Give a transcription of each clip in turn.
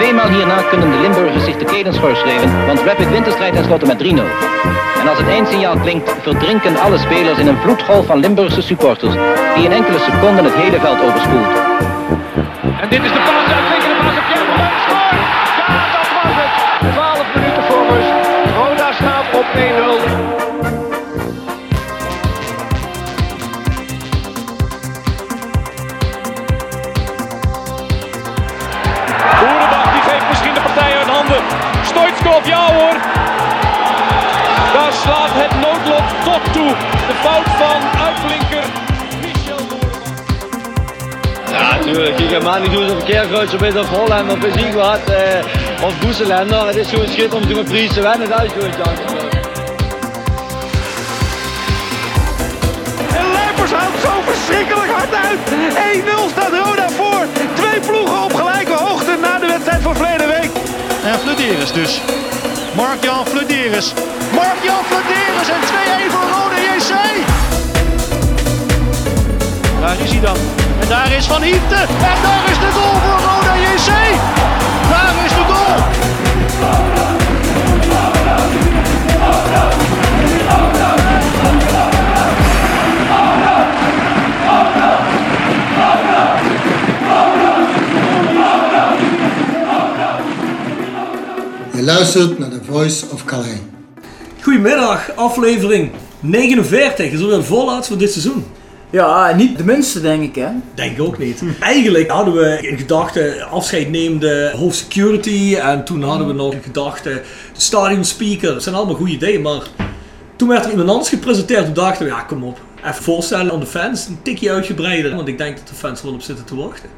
Tweemaal hierna kunnen de Limburgers zich de kelen schorschrijven, want Rapid wint de strijd tenslotte met 3-0. En als het eindsignaal klinkt, verdrinken alle spelers in een vloedgolf van Limburgse supporters, die in enkele seconden het hele veld overspoelt. En dit is de paas, uitstekende paas op Jan! Ja, dat was het! 12 minuten voor rust. Roda staat op 1-0. Fout van uitblinker Michel. Ja, natuurlijk. Ik ga maar niet doen of Keerkruis of of Holland of ik wat. Eh, of Boeselender. Het is gewoon schitterend om te met Pries te winnen. Dat is gewoon chance. Houdt zo verschrikkelijk hard uit. 1-0 staat Roda voor. Twee ploegen op gelijke hoogte na de wedstrijd van verleden week. En Flederis dus. Mark-Jan Flederis. Mark-Jan Flederis en 2-1 voor Rode JC. Daar is hij dan. En daar is Van Hieten. En daar is de goal voor Rode JC. Daar is de goal. Je luistert naar The Voice of Calais. Goedemiddag, aflevering 49. Is alweer de voorlaatste van dit seizoen. Ja, niet de minste denk ik hè. Denk ik ook niet. Eigenlijk hadden we in gedachten afscheid nemen de hoofd security en toen hadden we nog in gedachten de stadion speaker. Dat zijn allemaal goede ideeën, maar toen werd er iemand anders gepresenteerd. Toen dachten we, ja kom op, even voorstellen aan de fans, een tikje uitgebreider. Want ik denk dat de fans er wel op zitten te wachten.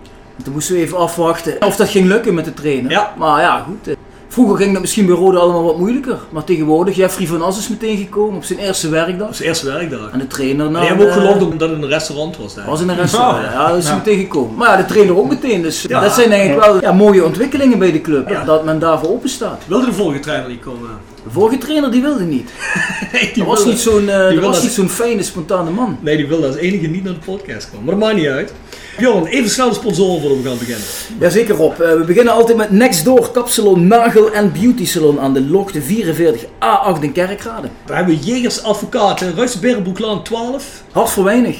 Toen moesten we even afwachten of dat ging lukken met de trainer. Ja. Maar ja, goed. Vroeger ging dat misschien bij Rode allemaal wat moeilijker. Maar tegenwoordig, Jeffrey van As is meteen gekomen op zijn eerste werkdag. Is de eerste werkdag. En de trainer nou, die hebben ook geloofd omdat het een restaurant was. Daar. was in een restaurant. Ja, dat is Ja. meteen gekomen. Maar ja, de trainer ook meteen. Dus Ja. dat zijn ik wel ja, mooie ontwikkelingen bij de club. Ja. Dat men daarvoor open staat. Wilde de vorige trainer niet komen? De vorige trainer die wilde niet. Nee, die Dat was niet zo'n eh, dat was niet zo'n fijne, spontane man. Nee, die wilde als enige niet naar de podcast komen. Maar dat maakt niet uit. Bjorn, even snel de sponsoren voordat we gaan beginnen. Jazeker Rob. Eh, we beginnen altijd met Nextdoor Kapsalon Nagel en Beauty Salon aan de Lochte 44 A8 in Kerkrade. We hebben Jegers Advocaten, Ruijs Berenboeklaan 12. Hart voor weinig.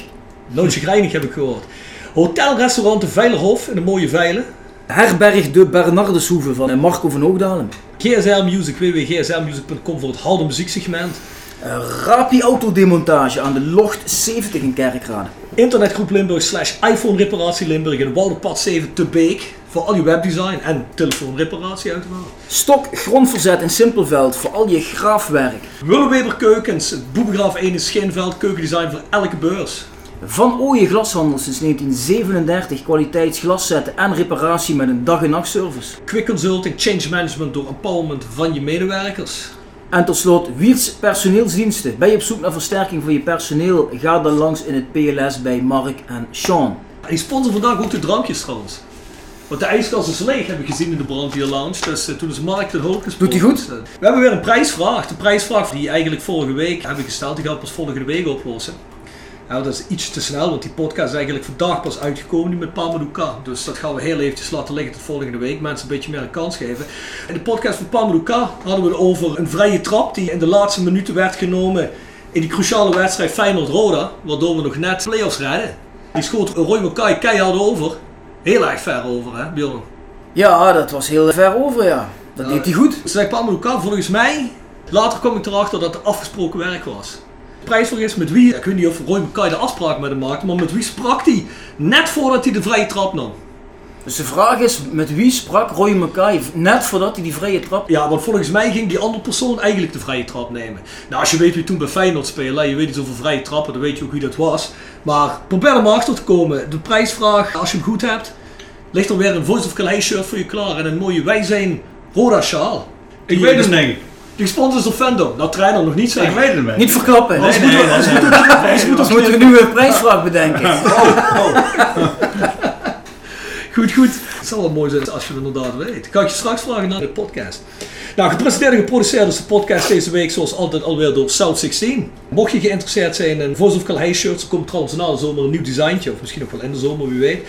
Nootje Greinig heb ik gehoord. Hotelrestaurant De Veilerhof in de mooie Veilen. Herberg de Bernardeshoeve van eh, Marco van Hoogdalen. GSL Music, www.gslmusic.com voor het harde muzieksegment. Eh, Rapi Autodemontage aan de Locht 70 in Kerkrade. Internetgroep Limburg slash iPhone Reparatie Limburg in Walderpad 7 te Beek. Voor al je webdesign en telefoonreparatie uiteraard. Stok Grondverzet in Simpelveld voor al je graafwerk. Willeweber Keukens, Boebegraaf 1 in Schinveld, keukendesign voor elke beurs. Van Ooyen Glashandel sinds 1937 kwaliteitsglaszetten en reparatie met een dag- en nachtservice. Quick Consulting, change management door empowerment van je medewerkers. En tot slot, Wiers personeelsdiensten. Ben je op zoek naar versterking voor je personeel? Ga dan langs in het PLS bij Mark en Sean. Die sponsor vandaag ook de drankjes trouwens. Want de ijskast is leeg, heb ik gezien in de Brandweer Lounge. Dus eh, toen is Mark de Hoop gesponsord. Doet hij goed? We hebben weer een prijsvraag. De prijsvraag die eigenlijk vorige week hebben gesteld, die gaan we pas volgende week oplossen. Dat is iets te snel, want die podcast is eigenlijk vandaag pas uitgekomen, die met Pamadouka. Dus dat gaan we heel eventjes laten liggen tot volgende week. Mensen een beetje meer een kans geven. In de podcast van Pamadouka hadden we het over een vrije trap die in de laatste minuten werd genomen in die cruciale wedstrijd Feyenoord-Roda. Waardoor we nog net play-offs redden. Die schoot Roy Mackay keihard over. Heel erg ver over, hè, Bjorn? Ja, dat was heel ver over, ja. Dat deed hij goed. Zei Pamadouka, volgens mij, later kwam ik erachter dat het afgesproken werk was. De prijsvraag is met wie, ik weet niet of Roy Mackay de afspraak met hem maakte, maar met wie sprak hij net voordat hij de vrije trap nam? Dus de vraag is, met wie sprak Roy Mackay net voordat hij die vrije trap... Ja, want volgens mij ging die andere persoon eigenlijk de vrije trap nemen. Nou, als je weet wie toen bij Feyenoord speelde, je weet iets over vrije trappen, dan weet je ook wie dat was. Maar probeer er maar achter te komen. De prijsvraag, als je hem goed hebt, ligt er weer een Voice of Calais shirt voor je klaar en een mooie Wij zijn Roda sjaal. Ik weet het denk ik. Die sponsors of Fandom. Nou, trainer nog niet Ik zeggen. weet het niet. Niet verklappen. Nee, nee, nee, anders nee. moeten we- een prijsvraag bedenken. Goed, goed. Het zal wel mooi zijn als je het inderdaad weet. Kan ik je straks vragen naar de podcast. Nou, gepresenteerd en geproduceerd is de podcast deze week zoals altijd alweer door South 16. Mocht je geïnteresseerd zijn in Voice of Calais shirts, er komt trouwens na de zomer een nieuw designtje, of misschien ook wel in de zomer, wie weet.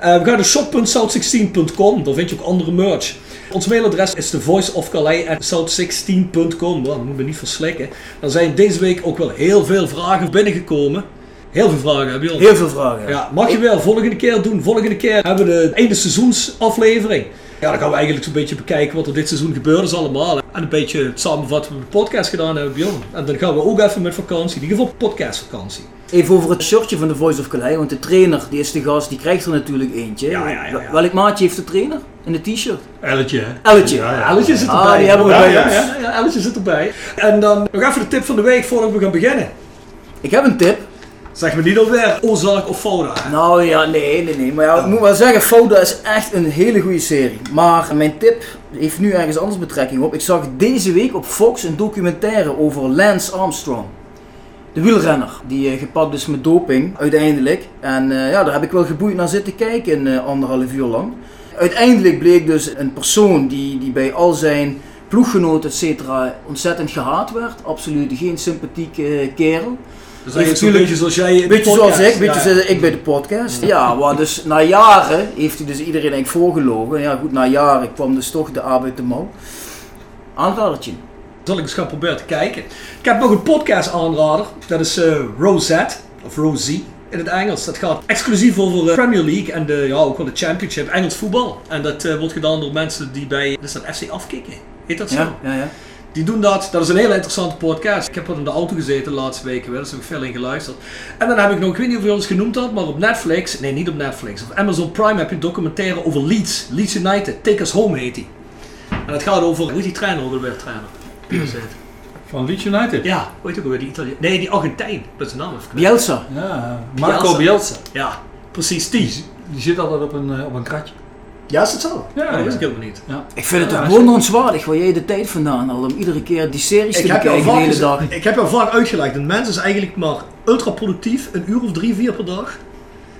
Uh, we gaan naar shop.south16.com, daar vind je ook andere merch. Ons mailadres is de voiceofcalais.south16.com. Nou, moet me niet verslikken. Er zijn deze week ook wel heel veel vragen binnengekomen. Heel veel vragen heb je al. Heel veel vragen. Ja, mag je wel volgende keer doen. Volgende keer hebben we de einde seizoensaflevering. Ja, dan gaan we eigenlijk zo'n beetje bekijken wat er dit seizoen gebeurd is allemaal. En een beetje samenvatten wat we de podcast gedaan hebben, Bjorn. En dan gaan we ook even met vakantie. In ieder geval podcastvakantie. Even over het shirtje van de Voice of Calais, want de trainer, die is de gast, die krijgt er natuurlijk eentje. Ja, ja, ja, ja. Welk maatje heeft de trainer in de t-shirt? Elletje, hè? Elletje. Ja, ja. Elletje zit Ah, erbij. die hebben we ja, bij ja, ons. ja, ja, Elletje zit erbij. En dan nog even de tip van de week voordat we gaan beginnen. Ik heb een tip. Zeg me niet alweer oorzaak of fout. Nou ja, nee, nee, nee. Maar ja, ik moet wel zeggen, Fouda is echt een hele goede serie. Maar mijn tip heeft nu ergens anders betrekking op. Ik zag deze week op Fox een documentaire over Lance Armstrong. De wielrenner, die eh, gepakt is met doping, uiteindelijk. En eh, ja, daar heb ik wel geboeid naar zitten kijken, eh, anderhalf uur lang. Uiteindelijk bleek dus een persoon die, die bij al zijn ploeggenoten, et cetera, ontzettend gehaat werd. Absoluut geen sympathieke kerel. Dus beetje zoals jij in de Beetje podcast. zoals ik, beetje Ja. zoals ik bij de podcast. Ja, maar dus na jaren heeft hij dus iedereen eigenlijk voorgelogen. Ja goed, na jaren kwam dus toch de A uit de mouw. Aanradertje. Zal ik eens gaan proberen te kijken. Ik heb nog een podcast aanrader. Dat is eh, Rosette, of Rosie in het Engels. Dat gaat exclusief over de Premier League en de, ja, ook wel de Championship, Engels voetbal. En dat eh, wordt gedaan door mensen die bij, is dat FC Afkikken? Heet dat zo? Ja, ja, ja. Die doen dat. Dat is een hele interessante podcast. Ik heb wat in de auto gezeten de laatste weken weer, dus heb ik veel in geluisterd. En dan heb ik nog, ik weet niet of je ons genoemd had, maar op Netflix, nee niet op Netflix, op Amazon Prime heb je een documentaire over Leeds. Leeds United, Take Us Home heet die. En het gaat over, hoe is die trainer ook alweer trainer? Van Leeds United. Ja, hoe heet ook alweer die Italiaan? Nee, die Argentijn. Dat is de naam even. Bielsa. Ja, Marco Bielsa. Bielsa. Ja, precies die. Die zit altijd op een, eh, op een kratje. Ja, is het zo? Ja, Ja, dat ja. wist ik helemaal niet. Ja. Ik vind het Ja, wonderenswaardig waar jij de tijd vandaan haalt om iedere keer die series te Ik heb, jou bekijken de hele vaak, dag. ik heb jou vaak uitgelegd. Een mens is eigenlijk maar ultra productief, een uur of drie, vier per dag.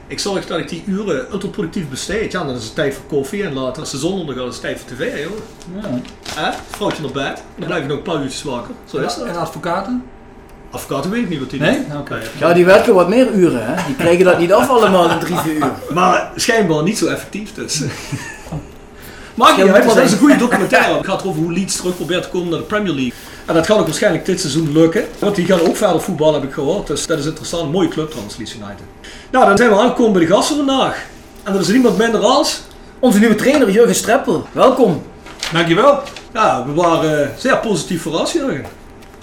Ik zorg dat ik die uren ultra productief besteed. Ja, dan is het tijd voor koffie en later als de zon ondergaat is het tijd voor tv, joh. Ja. Hè? Vrouwtje naar bed. Dan blijf je nog een paar uurtjes wakker. Zo is En dat. advocaten? Advocaten weet ik niet wat die Nee? doen. Oké. Ja, die werken wat meer uren, hè. Die krijgen dat niet af allemaal in drie, vier uur. Maar schijnbaar niet zo effectief dus. Maakt niet uit, maar dat is een goede documentaire. Het gaat over hoe Leeds terug probeert te komen naar de Premier League. En dat gaat ook waarschijnlijk dit seizoen lukken. Want die gaan ook verder voetballen, heb ik gehoord. Dus dat is interessant. Een mooie club trouwens, Leeds United. Nou, dan zijn we aangekomen bij de gasten vandaag. En dat is niemand minder als... Onze nieuwe trainer Jurgen Streppel. Welkom. Dankjewel. Ja, we waren eh, zeer positief verrast, Jurgen.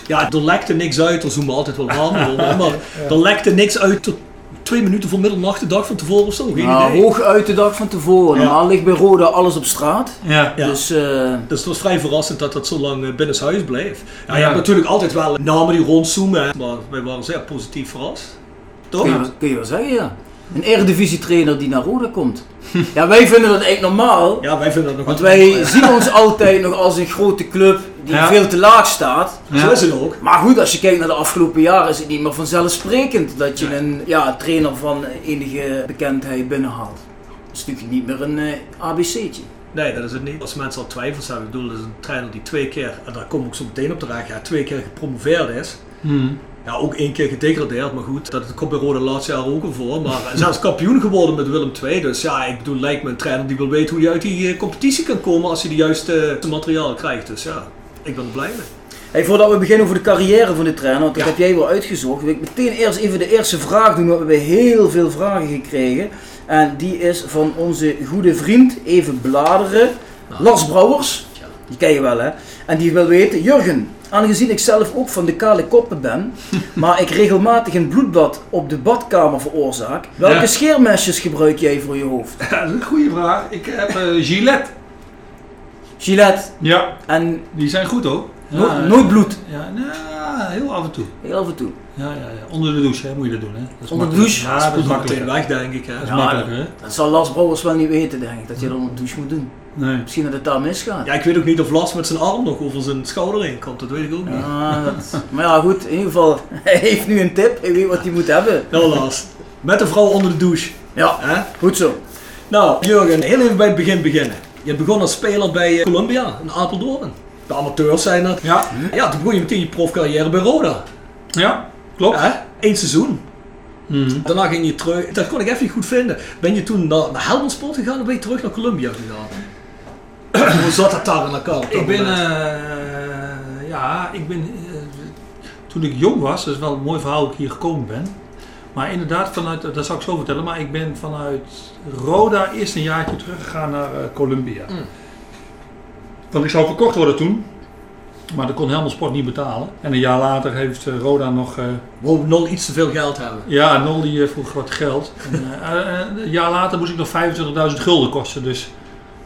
Ja, er lekte niks uit. Daar zoomen we altijd wel onder. Maar er lekte niks uit tot twee minuten voor middernacht de dag van tevoren of zo. Geen Nou, idee. hoog uit de dag van tevoren. Ja. Normaal ligt bij Roda alles op straat. Ja. Ja. Dus eh, Dus het was vrij verrassend dat dat zo lang eh, binnenshuis bleef. Ja, je hebt natuurlijk altijd wel namen die rondzoomen, maar wij waren zeer positief verrast. Toch? kun, je, kun je wel zeggen, ja. Een eredivisie trainer die naar Roda komt. Ja, wij vinden dat eigenlijk normaal. Ja, wij vinden dat nog Want wij zien ons altijd nog als een grote club die Ja. veel te laag staat. Zo is het ook. Maar goed, als je kijkt naar de afgelopen jaren is het niet meer vanzelfsprekend dat je een ja, trainer van enige bekendheid binnenhaalt. Dat is natuurlijk niet meer een eh, ABC'tje. Nee, dat is het niet. Als mensen al twijfels hebben, ik bedoel, dat is een trainer die twee keer, en daar kom ik zo meteen op terecht, ja, twee keer gepromoveerd is. Hmm. Ja, ook één keer gedegradeerd, maar goed, dat komt bij Rode de laatste jaar ook al voor. Maar zelfs kampioen geworden met Willem II. Dus ja, ik bedoel, lijkt me een trainer die wil weten hoe je uit die eh, competitie kan komen als je de juiste eh, materiaal krijgt. Dus ja, ik ben er blij mee. Hey, voordat we beginnen over de carrière van de trainer, want dat Ja. heb jij wel uitgezocht, wil ik meteen eerst even de eerste vraag doen. Want we hebben heel veel vragen gekregen. En die is van onze goede vriend, even bladeren, Lars Brouwers. Ja. Die ken je wel hè. En die wil weten, Jurgen, aangezien ik zelf ook van de kale koppen ben, maar ik regelmatig een bloedbad op de badkamer veroorzaak, welke Ja. scheermesjes gebruik jij voor je hoofd? Dat is een goede vraag. Ik heb eh Gillette. Gillette Ja. en Die zijn goed hoor. no- Ja, nooit bloed. Ja, nou, heel af en toe. Heel af en toe. Ja, ja, ja. Onder de douche hè, moet je dat doen. Hè. Dat is Onder de douche? Ja, dat is makkelijk. weg, denk ik. Hè. Dat is Ja, makkelijker hè. Dat zal Lars Brouwers wel niet weten, denk ik, dat je dat onder de douche moet doen. Nee. Misschien dat het daar misgaat. Ja, ik weet ook niet of Lars met zijn arm nog over zijn schouder heen komt, dat weet ik ook niet. Ah, dat- maar ja, goed, in ieder geval, hij heeft nu een tip, hij weet wat hij moet hebben. Nou Lars, met een vrouw onder de douche. Ja, Hè? goed zo. Nou, Jurgen, heel even bij het begin beginnen. Je begon als speler bij eh, Columbia in Apeldoorn. De amateurs zijn er. Ja, Ja, toen begon je meteen je profcarrière bij Roda. ja klopt. Hè? Eén seizoen. Mhm. Daarna ging je terug. Dat kon ik even niet goed vinden. Ben je toen naar, naar Helmond Sport gegaan of ben je terug naar Columbia gegaan? Hoe zat dat daar in elkaar? op dat Ik ben, eh, ja, ik ben, eh, toen ik jong was, dat is wel een mooi verhaal hoe ik hier gekomen ben. Maar inderdaad, vanuit, dat zal ik zo vertellen, maar ik ben vanuit Roda eerst een jaartje teruggegaan naar eh, Columbia. Mm. Want ik zou verkocht worden toen, maar dat kon Helmond Sport niet betalen. En een jaar later heeft eh, Roda nog, eh, Wou Nol iets te veel geld hebben. ja, Nol die eh, vroeg wat geld. En, een jaar later moest ik nog 25.000 gulden kosten, dus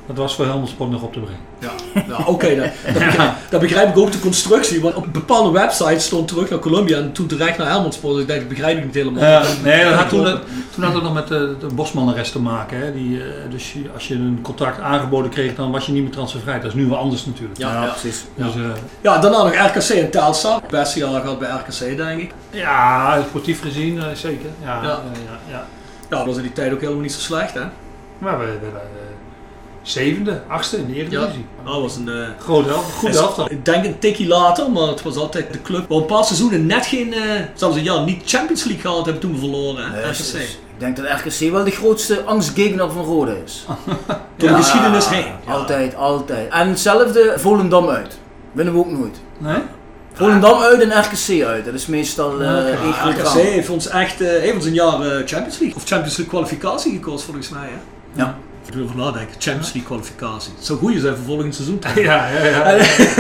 dat was voor Helmond Sport nog op te brengen. Ja, ja oké, dat, dat, begrijp, dat begrijp ik ook de constructie. Want op bepaalde websites stond terug naar Columbia en toen direct naar Helmond Sport. Dus ik denk, dat begrijp ik niet helemaal. Ja, nee, dat had toen, toen had het nog met de, de Bosman-arrest te maken. Hè. Die, eh, dus als je een contract aangeboden kreeg, dan was je niet meer transfervrij. Dat is nu wel anders natuurlijk. Ja, Ja, ja. precies. Dus, eh, ja, daarna nog RKC en Telstar. Beste jaar gehad bij RKC, denk ik. ja, sportief gezien eh, zeker. Ja, Ja. ja. ja, ja. Ja, dat was in die tijd ook helemaal niet zo slecht, hè? Maar we eh, zevende, achtste in de Eredivisie. Dat was een... eh, Groot elftal, goed. Ik denk een tikkie later, maar het was altijd de club. Waar een paar seizoenen net geen, eh, zelfs een jaar niet Champions League gehaald hebben toen we verloren. Nee, RKC. dus ik denk dat RKC wel de grootste angstgegner van Roda is. Door de geschiedenis heen. Altijd, altijd. En hetzelfde Volendam uit. Winnen we ook nooit. Nee? Volendam uit en RKC uit. Dat is meestal eh Oké. één groot RKC heeft ons echt eh, heeft ons een jaar eh, Champions League of Champions League kwalificatie gekost volgens mij. Hè? Ja. Ik wil erover nadenken. Champions League kwalificatie. Het zou goed zijn voor volgend seizoen. Ja, ja, ja.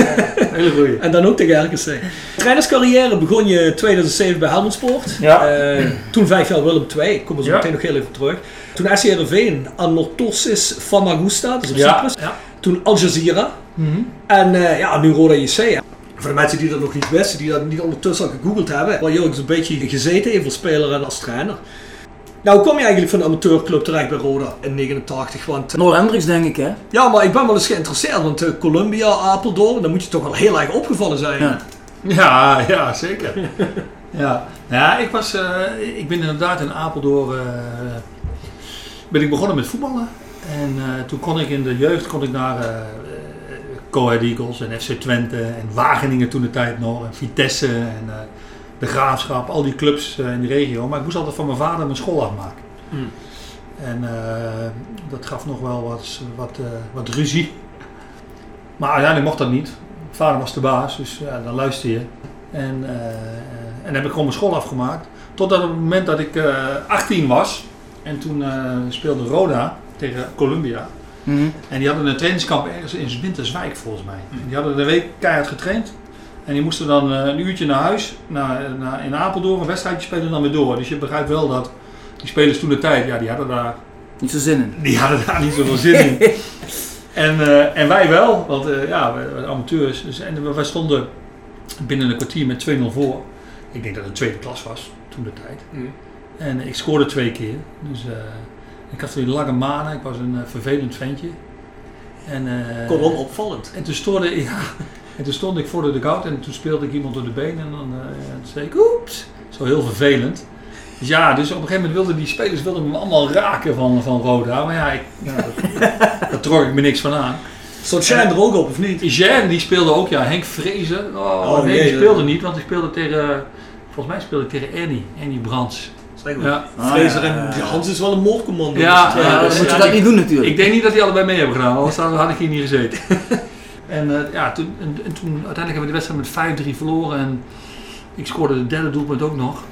Hele goeie. En dan ook tegen RKC. Trainerscarrière begon je in 2007 bij Helmond Sport. Ja. Eh, toen vijf jaar Willem II. Ik kom er zo meteen nog heel even terug. Toen SC Heerenveen, Anorthosis Famagusta, dat is op. Cyprus. ja. Toen Al Jazeera. Mhm. En eh, ja, nu Roda JC. Voor de mensen die dat nog niet wisten, die dat niet ondertussen al gegoogeld hebben, waar Jurgen zo'n beetje gezeten heeft als speler en als trainer. Nou, hoe kom je eigenlijk van de amateurclub terecht bij Roda in 89? Want, Noor Hendricks denk ik hè. ja, maar ik ben wel eens geïnteresseerd, want eh, Columbia, Apeldoorn, dan moet je toch wel heel erg opgevallen zijn. Ja. Ja, ja, zeker. ja. ja, ik was, eh, ik ben inderdaad in Apeldoorn, eh, ben ik begonnen met voetballen. En eh, toen kon ik in de jeugd kon ik naar eh Ahead Eagles en FC Twente en Wageningen toen de tijd nog. En Vitesse en eh, de Graafschap, al die clubs eh, in de regio. Maar ik moest altijd van mijn vader mijn school afmaken. Hmm. En eh, dat gaf nog wel wat, wat, eh, wat ruzie. Maar uiteindelijk mocht dat niet. Vader was de baas, dus ja, dan luister je. En, eh, en dan heb ik gewoon mijn school afgemaakt. Totdat op het moment dat ik eh 18 was. En toen eh, speelde Roda tegen Columbia. Mhm. En die hadden een trainingskamp ergens in Winterswijk volgens mij. En die hadden een week keihard getraind. En die moesten dan eh, een uurtje naar huis, naar, naar, in Apeldoorn, een wedstrijdje spelen en dan weer door. Dus je begrijpt wel dat die spelers toen de tijd, ja, die hadden daar, Niet zo zin in. die hadden daar niet zoveel zin in. En, eh, en wij wel, want eh, ja, we waren amateurs. Dus, en we- wij stonden binnen een kwartier met 2-0 voor. Ik denk dat het tweede klas was toen de tijd. Mm. En ik scoorde twee keer. Dus eh, ik had weer lange manen, ik was een vervelend ventje. En, eh, Kortom, opvallend. en toen, stoorde, ja, en toen stond ik voor de dugout en toen speelde ik iemand door de benen en dan eh, toen zei ik oeps. Zo heel vervelend. Dus ja, dus op een gegeven moment wilden die spelers wilden me allemaal raken van, van Roda. Maar ja, ik, ja dat, daar trok ik me niks van aan. Stond Shine er ook op, of niet? Jean die speelde ook, ja, Henk Vrezen. Oh, Oh, nee, die speelde niet, want ik speelde tegen, volgens mij speelde ik tegen Ernie, Ernie Brands. Ja. Ah, en. Hans is wel een moordcommando. Ja, dus Ja, dan moet je ja, dat ik- niet doen natuurlijk. Ik denk niet dat die allebei mee hebben gedaan, anders had ik hier niet gezeten. en eh, ja, toen, en, en toen uiteindelijk hebben we de wedstrijd met 5-3 verloren en ik scoorde de derde doelpunt ook nog.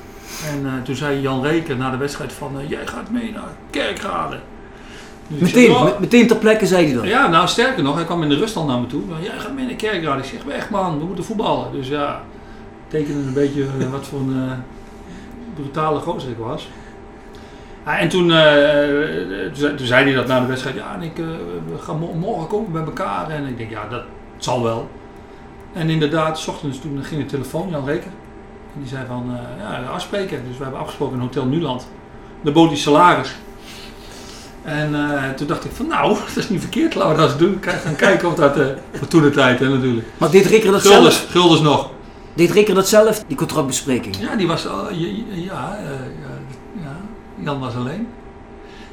En eh, toen zei Jan Reken na de wedstrijd van, eh, jij gaat mee naar Kerkrade. Dus zei, Meteen, met- meteen ter plekke zei hij dat. Ja, nou sterker nog, hij kwam in de rust al naar me toe. Van, Jij gaat mee naar Kerkrade. Ik zeg, weg man, we moeten voetballen. Dus ja, tekende een beetje wat voor een brutale gozer ik was. Ah, en toen, eh, toen, zei, toen zei hij dat na de wedstrijd. Ja, en ik, eh, mo- morgen komen bij elkaar. En ik denk, ja, dat zal wel. En inderdaad, s ochtends toen ging de telefoon, Jan Reken. En die zei van, eh, ja, afspreken. Dus we hebben afgesproken in Hotel Nuland. De bood die salaris. En eh, toen dacht ik van, nou, dat is niet verkeerd. Laten we dat eens doen. Kijk, gaan kijken of dat, eh voor toen de tijd, hè, natuurlijk. Maar deed Rikker dat Gulders, zelf? Gulders nog. Deed Rikker dat zelf, die contractbespreking? Ja, die was, eh, ja, Jan was alleen.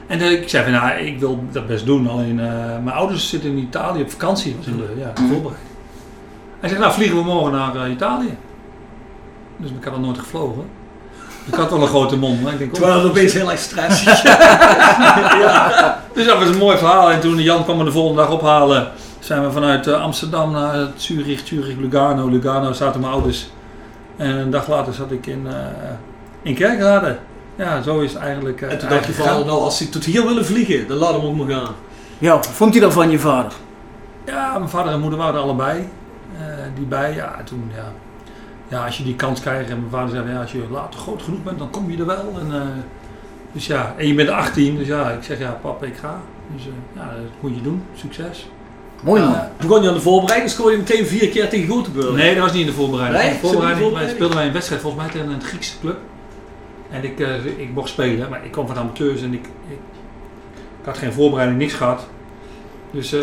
En eh, ik zei van, nou, ik wil dat best doen. Alleen, eh, mijn ouders zitten in Italië op vakantie. was ja, voorbereid. Hij zegt, nou vliegen we morgen naar eh, Italië. Dus ik had nog nooit gevlogen. Ik had wel een grote mond. Maar ik denk, oh, Terwijl het opeens heel erg stressig ja. Dus dat was een mooi verhaal. En toen Jan kwam me de volgende dag ophalen, zijn we vanuit Amsterdam naar Zurich, Zurich, Lugano. Lugano zaten mijn ouders. En een dag later zat ik in, eh in Kerkrade. Ja, zo is het eigenlijk. eh, En toen dacht je van, nou als ze tot hier willen vliegen, dan laat hem ook maar gaan. Ja, wat vond hij daarvan je vader? Ja, mijn vader en moeder waren er allebei. eh, die bij, ja, en toen, ja. Ja, als je die kans krijgt en mijn vader zei, ja, als je later groot genoeg bent, dan kom je er wel. En, eh, dus ja, en je bent 18, dus ja, ik zeg, ja, papa, ik ga. Dus ja, dat moet je doen. Succes. Mooi man. Begon je aan de voorbereiding, scoorde je meteen vier keer tegen Gothenburg. Nee, dat was niet in de voorbereiding. Nee? In de voorbereiding, voorbereiding? speelden wij een wedstrijd volgens mij tegen een Griekse club. En ik, eh, ik mocht spelen, maar ik kwam van amateurs en ik, ik, ik had geen voorbereiding, niks gehad. Dus eh,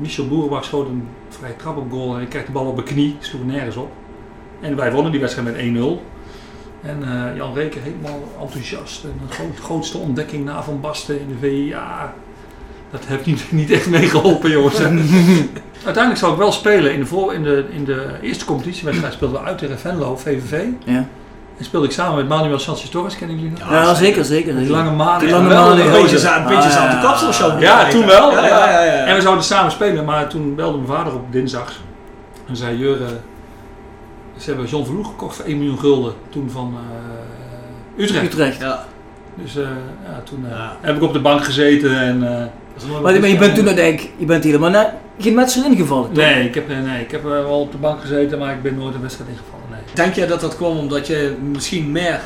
Michel Boerenbach schoot een vrij trap op goal en ik kreeg de bal op mijn knie, sloeg er nergens op. En wij wonnen die wedstrijd met 1-0. En eh, Jan Reker helemaal enthousiast. En de groot- grootste ontdekking na Van Basten in de VIA. Dat heeft niet, niet echt meegeholpen, jongens. Uiteindelijk zou ik wel spelen in de, voor, in de, in de eerste competitiewedstrijd. Speelden we uit tegen Venlo, VVV. Ja, En speelde ik samen met Manuel Sanchez Torres, kennen jullie nog? ja zeker, zeker. Die lange manen. Die lange manen, Een beetje, beetje Ah, ja, kapsel of zo. Ja, toen wel. Ja, ja, ja, ja. En we zouden samen spelen, maar toen belde mijn vader op dinsdag. En zei, Jur, eh, ze hebben John Verloeg gekocht voor 1 miljoen gulden. Toen van eh, Utrecht. Utrecht. Ja. Dus eh, ja, toen eh, Ja. heb ik op de bank gezeten en... eh, Maar, maar je bent toen uiteindelijk, je bent helemaal net, geen wedstrijd ingevallen toch? nee, ik heb, nee, ik heb wel op de bank gezeten, maar ik ben nooit een wedstrijd ingevallen. Denk jij dat dat kwam omdat je misschien meer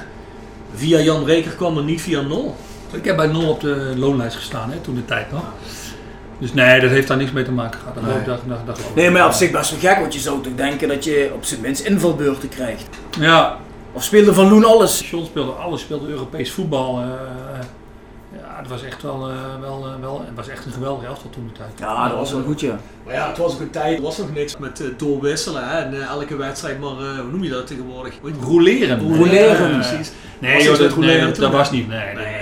via Jan Reker kwam dan niet via Nol? Ik heb bij Nol op de loonlijst gestaan, hè, toen de tijd nog. Dus nee, dat heeft daar niks mee te maken gehad. Nee. dat, dat, dat geloof ik. Nee, maar op zich best wel gek, want je zou toch denken dat je op zijn minst invalbeurten krijgt. Ja, Of speelde Van Loen alles? John speelde alles, speelde Europees voetbal. eh, ja, het was echt wel, eh, wel, eh, wel het was echt een geweldige elftal toen de tijd. Ja, dat was wel goed ja. Maar ja, het was ook een tijd, er was nog niks met eh, doorwisselen. Hè? En eh, elke wedstrijd maar, eh, hoe noem je dat tegenwoordig? Roleren, Eh, precies. Nee, Was joh, het dat, nee, dat, was niet. Nee, nee, Nee.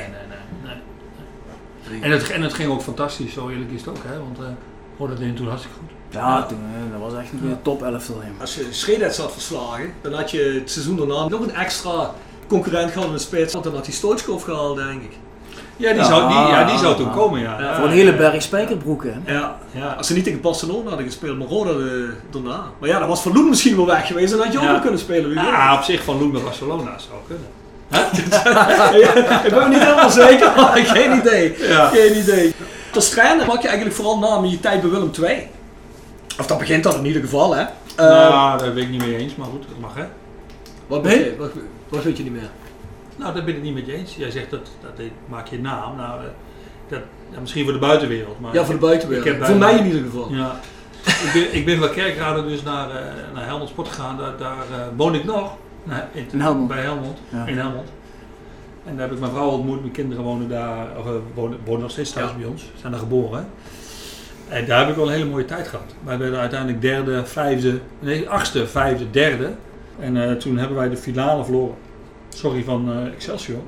nee. En, het, en het ging ook fantastisch, zo eerlijk is het ook. Hè? Want eh oh, dat deed toen hartstikke goed. Ja, toen, eh, dat was echt een goede top elftal. ja. Als je Schredet had verslagen, dan had je het seizoen daarna nog een extra concurrent gehad in de spits. Want dan had hij Stoichkov gehaald, denk ik. Ja, die, Ja, zou, die, ja, die ja, zou toen ja. komen, ja. Ja. Voor een hele berg spijkerbroeken. Ja. Ja. Als ze niet tegen Barcelona hadden gespeeld, maar Roda eh, daarna. Maar ja, dan was Van Loen misschien wel weg geweest en dan had je ook Ja. wel kunnen spelen. Wie weet. Ah, op zich van Loen bij Barcelona zou kunnen. Ja, ik ben niet helemaal zeker, maar geen idee. Ja. Geen idee. Als trainer mag je eigenlijk vooral namen je tijd bij Willem II. Of dat begint dan in ieder geval, hè. Eh, nou, daar ben ik niet mee eens, maar goed, dat mag hè. wat, nee? je, wat, wat weet je niet meer? Nou, daar ben ik niet met je eens. Jij zegt dat, dat maak je naam. Nou, eh, dat, ja, misschien voor de buitenwereld. Maar Ja, voor de buitenwereld. Ik heb bij- voor mij in ieder geval. Ja. ik, ben, ik ben van Kerkrade dus naar, eh naar Helmond Sport gegaan. Daar, daar eh, woon ik nog. Nou, in, In Helmond. Bij Helmond. Ja. In Helmond. En daar heb ik mijn vrouw ontmoet. Mijn kinderen wonen daar. Of, wonen, wonen nog steeds thuis bij ons. Ze zijn daar geboren. hè. En daar heb ik wel een hele mooie tijd gehad. Wij werden uiteindelijk derde, vijfde, nee, achtste, vijfde, derde. En toen hebben wij de finale verloren. Sorry van eh, Excelsior.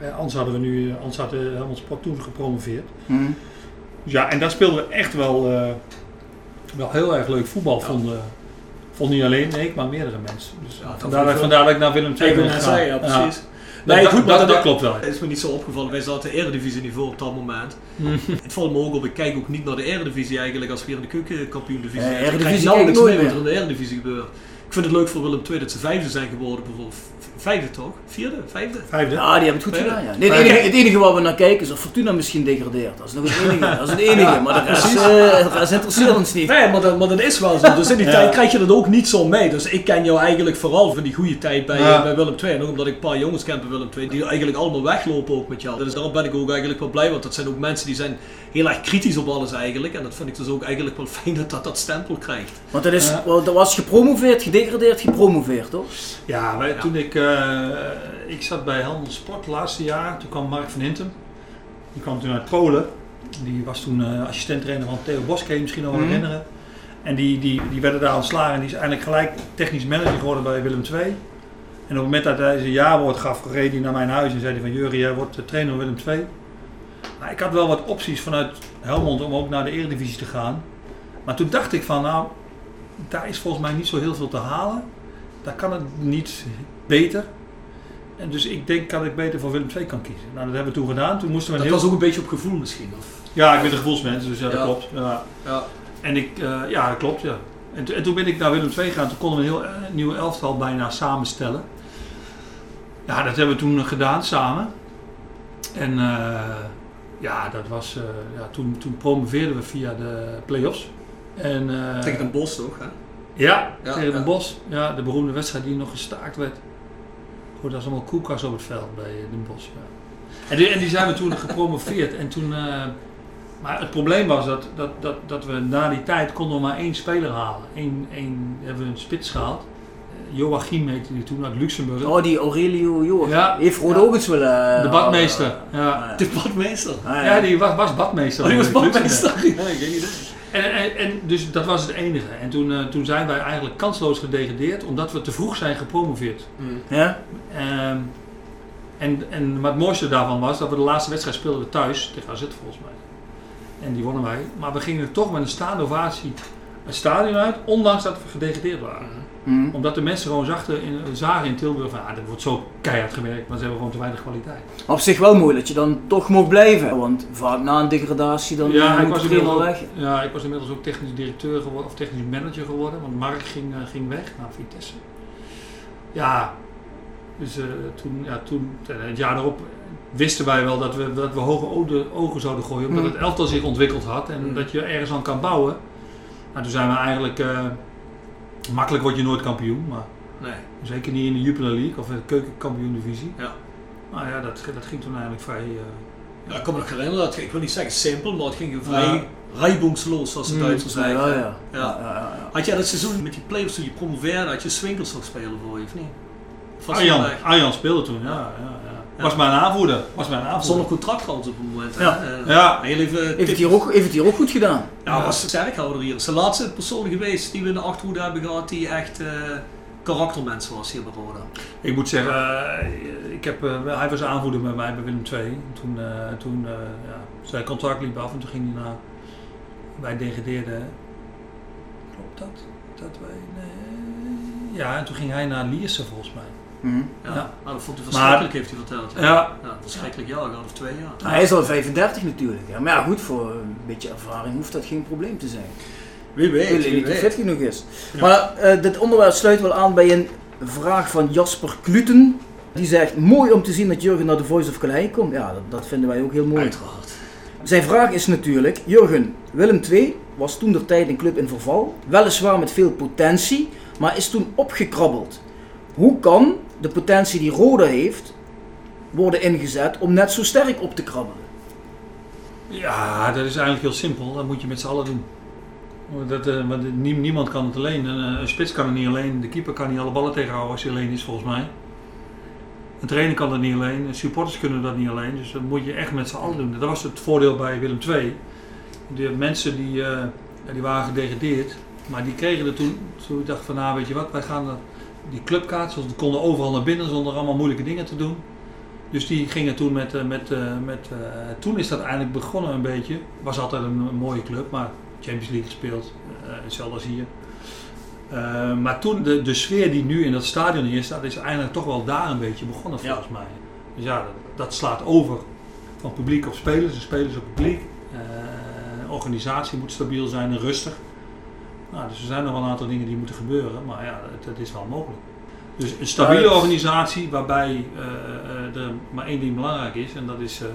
Eh, anders hadden we nu, eh, anders had Helmond Sport toen gepromoveerd. Hm. Dus ja, en daar speelden we echt wel, eh, wel heel erg leuk voetbal. Vonden, vond niet alleen ik, maar meerdere mensen. Dus Ja, dat vandaar, dat, ik vandaar dat ik naar Willem II Ik ben gegaan. ja precies. Dat, Nee, dat, goed, dat, dat- dat klopt wel. Het is me niet zo opgevallen, wij zaten eredivisie niveau op dat moment. Mhm. Het valt me ook op, ik kijk ook niet naar de eredivisie eigenlijk als we hier in de keukenkampioen divisie Eh. Ik Eredivisie krijg nauwelijks ik mee wat er in de eredivisie gebeurt. Ik vind het leuk voor Willem II dat ze vijfde zijn geworden bijvoorbeeld. Vijfde toch? Vierde? Vijfde? Vijfde. Ja, die hebben het goed gedaan. Ja. Nee, het, enige, het enige waar we naar kijken is of Fortuna misschien degradeert. Dat is nog het enige. Dat is het enige. Maar de rest, eh, de rest interesseert ons niet. Nee, maar dat, maar dat is wel zo. Dus in die Ja. tijd krijg je dat ook niet zo mee. Dus ik ken jou eigenlijk vooral van die goede tijd bij, Ja. eh, bij Willem II. En ook omdat ik een paar jongens ken bij Willem II die eigenlijk allemaal weglopen ook met jou. Dus daarom ben ik ook eigenlijk wel blij, want dat zijn ook mensen die zijn heel erg kritisch op alles eigenlijk. En dat vind ik dus ook eigenlijk wel fijn dat dat, dat stempel krijgt. Want dat, is, dat was gepromoveerd, gedegradeerd, gepromoveerd, toch? Ja, wij, toen ik, eh, ik zat bij Helmond Sport het laatste jaar, toen kwam Mark van Hintem. Die kwam toen uit Polen. Die was toen eh assistent-trainer van Theo Bos, kan je je misschien nog wel Mhm. herinneren. En die, die, die werden daar ontslagen en die is eigenlijk gelijk technisch manager geworden bij Willem II. En op het moment dat hij zijn jaarwoord gaf, reed hij naar mijn huis en zei hij van Jurgen, jij wordt de trainer van Willem II. Nou, ik had wel wat opties vanuit Helmond om ook naar de Eredivisie te gaan. Maar toen dacht ik van, nou, daar is volgens mij niet zo heel veel te halen. Daar kan het niet beter. En dus ik denk dat ik beter voor Willem II kan kiezen. Nou, dat hebben we toen gedaan. Toen moesten we een Dat heel... was ook een beetje op gevoel misschien. Of? Ja, ik ben een gevoelsmens, dus ja, dat Ja. klopt. Ja. Ja. En ik, eh, ja, dat klopt, ja. En, en toen ben ik naar Willem II gegaan. Toen konden we een heel eh, nieuw elftal bijna samenstellen. Ja, dat hebben we toen gedaan samen. En eh, ja, dat was, ja toen, toen promoveerden we via de play-offs. En, Tegen Den Bosch toch? Hè? ja, Ja, tegen Den ja. Bosch. Ja, de beroemde wedstrijd die nog gestaakt werd. Goed, dat is allemaal koelkast op het veld bij Den Bosch. Ja. En, die, en die zijn we toen gepromoveerd. En toen, eh, maar het probleem was dat, dat, dat, dat we na die tijd konden we maar één speler halen. Eén, één hebben we een spits gehaald. Eh, Joachim heette die toen uit Luxemburg. Oh, die Aurelio Joach. Ja. Heeft Ja. ook eens willen... de badmeester. Ja. Ja. De badmeester. Ah, Ja, die was, was badmeester. Oh, die was badmeester. Ja, geen idee. En, en, en dus dat was het enige. En toen, eh, toen zijn wij eigenlijk kansloos gedegradeerd, omdat we te vroeg zijn gepromoveerd. Ja? Ehm, en, en maar het mooiste daarvan was dat we de laatste wedstrijd speelden we thuis tegen AZ volgens mij. En die wonnen wij. Maar we gingen toch met een staande ovatie het stadion uit, ondanks dat we gedegradeerd waren. Hm. Omdat de mensen gewoon zachten in, zagen in Tilburg van, ah, er wordt zo keihard gewerkt, maar ze hebben gewoon te weinig kwaliteit. Op zich wel mooi dat je dan toch mocht blijven. Want vaak na een degradatie dan Ja, ja, ik was, inmiddels weg. ook, ja, ik was inmiddels ook technisch directeur geworden, of technisch manager geworden, want Mark ging, eh, ging weg naar Vitesse. Ja, dus eh, toen, ja, toen, eh, het jaar daarop wisten wij wel dat we, dat we hoge ogen, ogen zouden gooien, omdat Mm. het elftal zich ontwikkeld had en Mm. dat je ergens aan kan bouwen. Nou, toen zijn we eigenlijk, eh, makkelijk word je nooit kampioen, maar Nee. zeker niet in de Jupiler League of de keukenkampioen divisie. Ja. Nou ja, dat, dat ging toen eigenlijk vrij... eh, Ja, ik kan me nog herinneren, dat, ik wil niet zeggen simpel, maar het ging vrij Ja. reibungsloos, zoals de Mm. Duitsers Ja, zeggen. ja, Ja. ja. Ja, ja, ja. Had jij dat seizoen met die play-offs toen je promoveerde, had je Swinkels nog spelen voor je, of niet? Arjan? Arjan speelde toen, ja. ja, ja. Ja. Was mijn aanvoerder. Was mijn aanvoerder. Zonder contract trouwens op het moment. Ja. Eh, Ja. Heel even Heeft het, hier ook, heeft het hier ook goed gedaan? Ja, was sterkhouder hier. Het is de laatste persoon geweest die we in de achterhoede hebben gehad die echt eh karaktermens was hier bij Roda. Ik moet zeggen, eh, ik heb, eh, hij was aanvoerder met mij bij Willem II. Toen, eh, toen eh, ja, zijn contract liep af en toen ging hij naar... Wij degradeerden. Klopt dat? Dat wij... Nee. Ja, en toen ging hij naar Lierse volgens mij. Hm. Ja, Ja. Nou, dat vond hij Maar- verschrikkelijk, heeft hij verteld. Ja, Ja. ja verschrikkelijk jaar gehad, of twee jaar. Hij is al 35 natuurlijk. Ja. Maar ja, goed, voor een beetje ervaring hoeft dat geen probleem te zijn. Wie weet, wie niet weet. fit genoeg is. Maar eh, dit onderwerp sluit wel aan bij een vraag van Jasper Kluten. Die zegt, mooi om te zien dat Jurgen naar de Voice of Calais komt. Ja, dat, dat vinden wij ook heel mooi. Uiteraard. Zijn vraag is natuurlijk, Jurgen, Willem II was toen de tijd een club in verval. Weliswaar met veel potentie, maar is toen opgekrabbeld. Hoe kan de potentie die Roda heeft worden ingezet om net zo sterk op te krabbelen? Ja, dat is eigenlijk heel simpel. Dat moet je met z'n allen doen. Dat, eh, niemand kan het alleen. Een, eh, een spits kan het niet alleen. De keeper kan niet alle ballen tegenhouden als hij alleen is, volgens mij. Een trainer kan dat niet alleen. Supporters kunnen dat niet alleen. Dus dat moet je echt met z'n allen doen. Dat was het voordeel bij Willem II. De mensen die, eh, die waren gedegradeerd. Maar die kregen er toen, toen ik dacht van, nou weet je wat, wij gaan dat- die clubkaartjes, die konden overal naar binnen zonder allemaal moeilijke dingen te doen. Dus die gingen toen met, eh, met, eh, met eh, toen is dat eigenlijk begonnen een beetje. Was altijd een, mooie club, maar Champions League gespeeld, eh, hetzelfde als hier. Maar toen, de, de sfeer die nu in dat stadion is, dat is eigenlijk toch wel daar een beetje begonnen Ja. volgens mij. Dus ja, dat, dat slaat over van publiek op spelers en spelers op publiek. Organisatie moet stabiel zijn en rustig. Nou, dus er zijn nog wel een aantal dingen die moeten gebeuren, maar ja, het, het is wel mogelijk. Dus een stabiele Ja, het- organisatie waarbij eh, er maar één ding belangrijk is en dat is eh,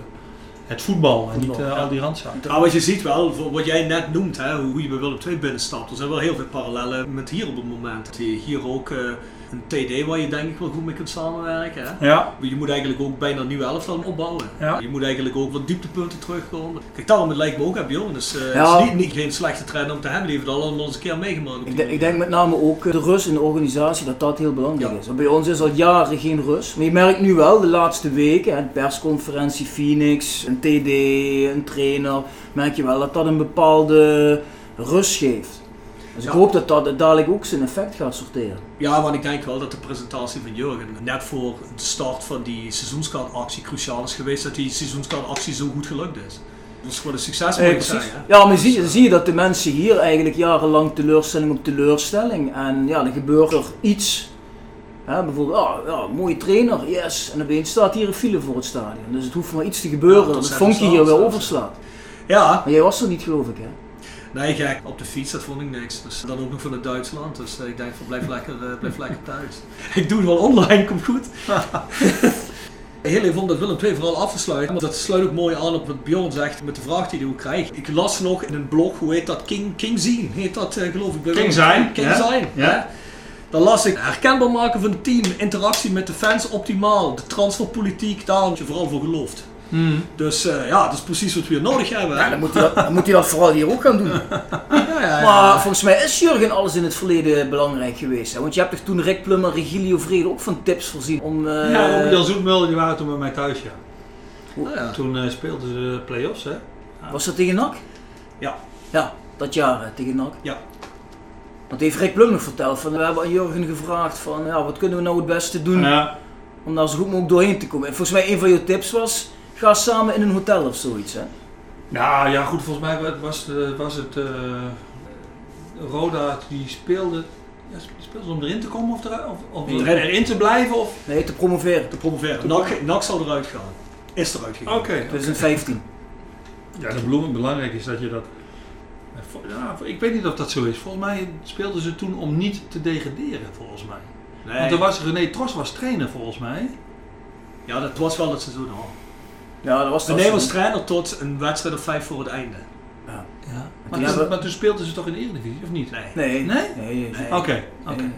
het voetbal en niet ja. al die randzaken. Trouwens, je ziet wel, wat jij net noemt, hè, hoe je bij Willem II binnenstapt. Er zijn wel heel veel parallellen met hier op het moment. Hier ook een TD waar je denk ik wel goed mee kunt samenwerken. Hè? Ja, Je moet eigenlijk ook bijna een nieuwe elftal opbouwen. Ja. Je moet eigenlijk ook wat dieptepunten terugkomen. Kijk, daarom het lijkt me ook, Bjorn. Dus, eh, Ja. het is niet, niet geen slechte trend om te hebben. Die heeft het al allemaal eens een keer meegemaakt. Ik, ik denk met name ook eh, de rust in de organisatie, dat dat heel belangrijk Ja. is. Want Bij ons is al jaren geen rust. Maar je merkt nu wel de laatste weken, hè, persconferentie Phoenix, een TD, een trainer, merk je wel dat dat een bepaalde rust geeft. Dus ik hoop dat dat dadelijk ook zijn effect gaat sorteren. Ja, want ik denk wel dat de presentatie van Jurgen net voor de start van die seizoenskaartactie cruciaal is geweest dat die seizoenskaartactie zo goed gelukt is. Dat is gewoon een succes moet Eh, ik zeggen. Ja, maar zie, zie je dat de mensen hier eigenlijk jarenlang teleurstelling op teleurstelling. En ja, dan gebeurt er iets. Hè, bijvoorbeeld, ah, ja, mooie trainer, yes. En opeens staat hier een file voor het stadion. Dus het hoeft maar iets te gebeuren Ja, dat het vonkje hier weer verstand, overslaat. Ja, Maar jij was er niet geloof ik hè? Nee gek, op de fiets dat vond ik niks. Dus dan ook nog vanuit Duitsland. Dus eh, ik denk van blijf lekker, eh, blijf lekker thuis. ik doe het wel online, komt goed. Heel even om dat Willem II vooral af te sluiten. Want dat sluit ook mooi aan op wat Bjorn zegt met de vraag die hij ook krijgt. Ik las nog in een blog, hoe heet dat? King, King Zien heet dat eh, geloof ik. bij King. Zijn, King ja. Zijn. Ja. Dan las ik herkenbaar maken van het team, interactie met de fans optimaal, de transferpolitiek, daar had je vooral voor geloofd. Dus eh, ja, dat is precies wat we hier nodig hebben. Ja, dan moet, hij dat, dan moet hij dat vooral hier ook gaan doen. Ja, ja, ja. Maar volgens mij is Jurgen alles in het verleden belangrijk geweest. Hè? Want je hebt toch toen Rick Plum en Regilio Vrede ook van tips voorzien om... eh, Ja, Jan Zoetmulder die waren toen bij mij thuis, ja. Nou ja. Toen eh, speelden ze de play-offs, hè. Was dat tegen NAC? Ja. Ja, dat jaar hè, tegen NAC. Ja. Want heeft Rick Plum nog verteld. Van, we hebben aan Jurgen gevraagd van ja, wat kunnen we nou het beste doen Ja, om daar zo goed mogelijk doorheen te komen. En volgens mij een van je tips was, ga samen in een hotel of zoiets hè. nou ja, goed, volgens mij was, eh, was het eh, Roda die speelde, ja, speelde ze om erin te komen of, eruit, of, of Nee. erin te blijven? Of? Nee, te promoveren. te promoveren. NAC, NAC zal eruit gaan. Is eruit gegaan. Oké. 2015. Ja, de bloem, belangrijk is dat je dat. Ja, ik weet niet of dat zo is. Volgens mij speelden ze toen om niet te degraderen, volgens mij. Nee. Want er was René Tros was trainer, volgens mij. Ja, dat was wel het seizoen al. Ja, dat was als trainer tot een wedstrijd of vijf voor het einde. Ja. Die Maar, toen, hebben- maar toen speelden ze toch in de Eredivisie, of niet? Nee. Nee. Nee? Nee, nee. Nee. Oké, oké. Nee.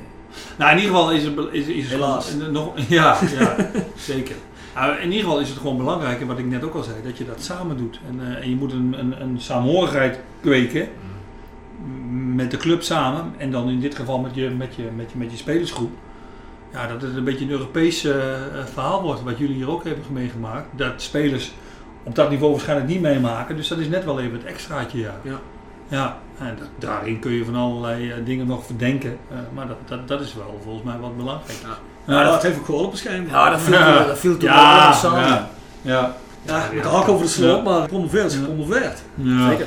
Nou, in ieder geval is het, is, is Helaas. gewoon- nog, ja, ja, zeker. Nou, in ieder geval is het gewoon belangrijk, en wat ik net ook al zei, dat je dat samen doet. En, eh, en je moet een, een, een saamhorigheid kweken m- met de club samen. En dan in dit geval met je, met je, met je, met je spelersgroep. Ja, dat het een beetje een Europees eh, eh, verhaal wordt, wat jullie hier ook hebben meegemaakt. Dat spelers op dat niveau waarschijnlijk niet meemaken. Dus dat is net wel even het extraatje, ja. Ja. Ja, en dat- daarin kun je van allerlei eh, dingen nog verdenken. eh, maar dat, dat, dat is wel volgens mij wat belangrijk. Ja. Ja, dat dat- heeft ook geholpen schijnbaar. Ja, dat viel, Ja. toen- dat viel toen Ja, wel samen. ja. ja. Ja, met de hak over de sloot, Ja. maar Ja. gepromoveerd. Ja. Zeker.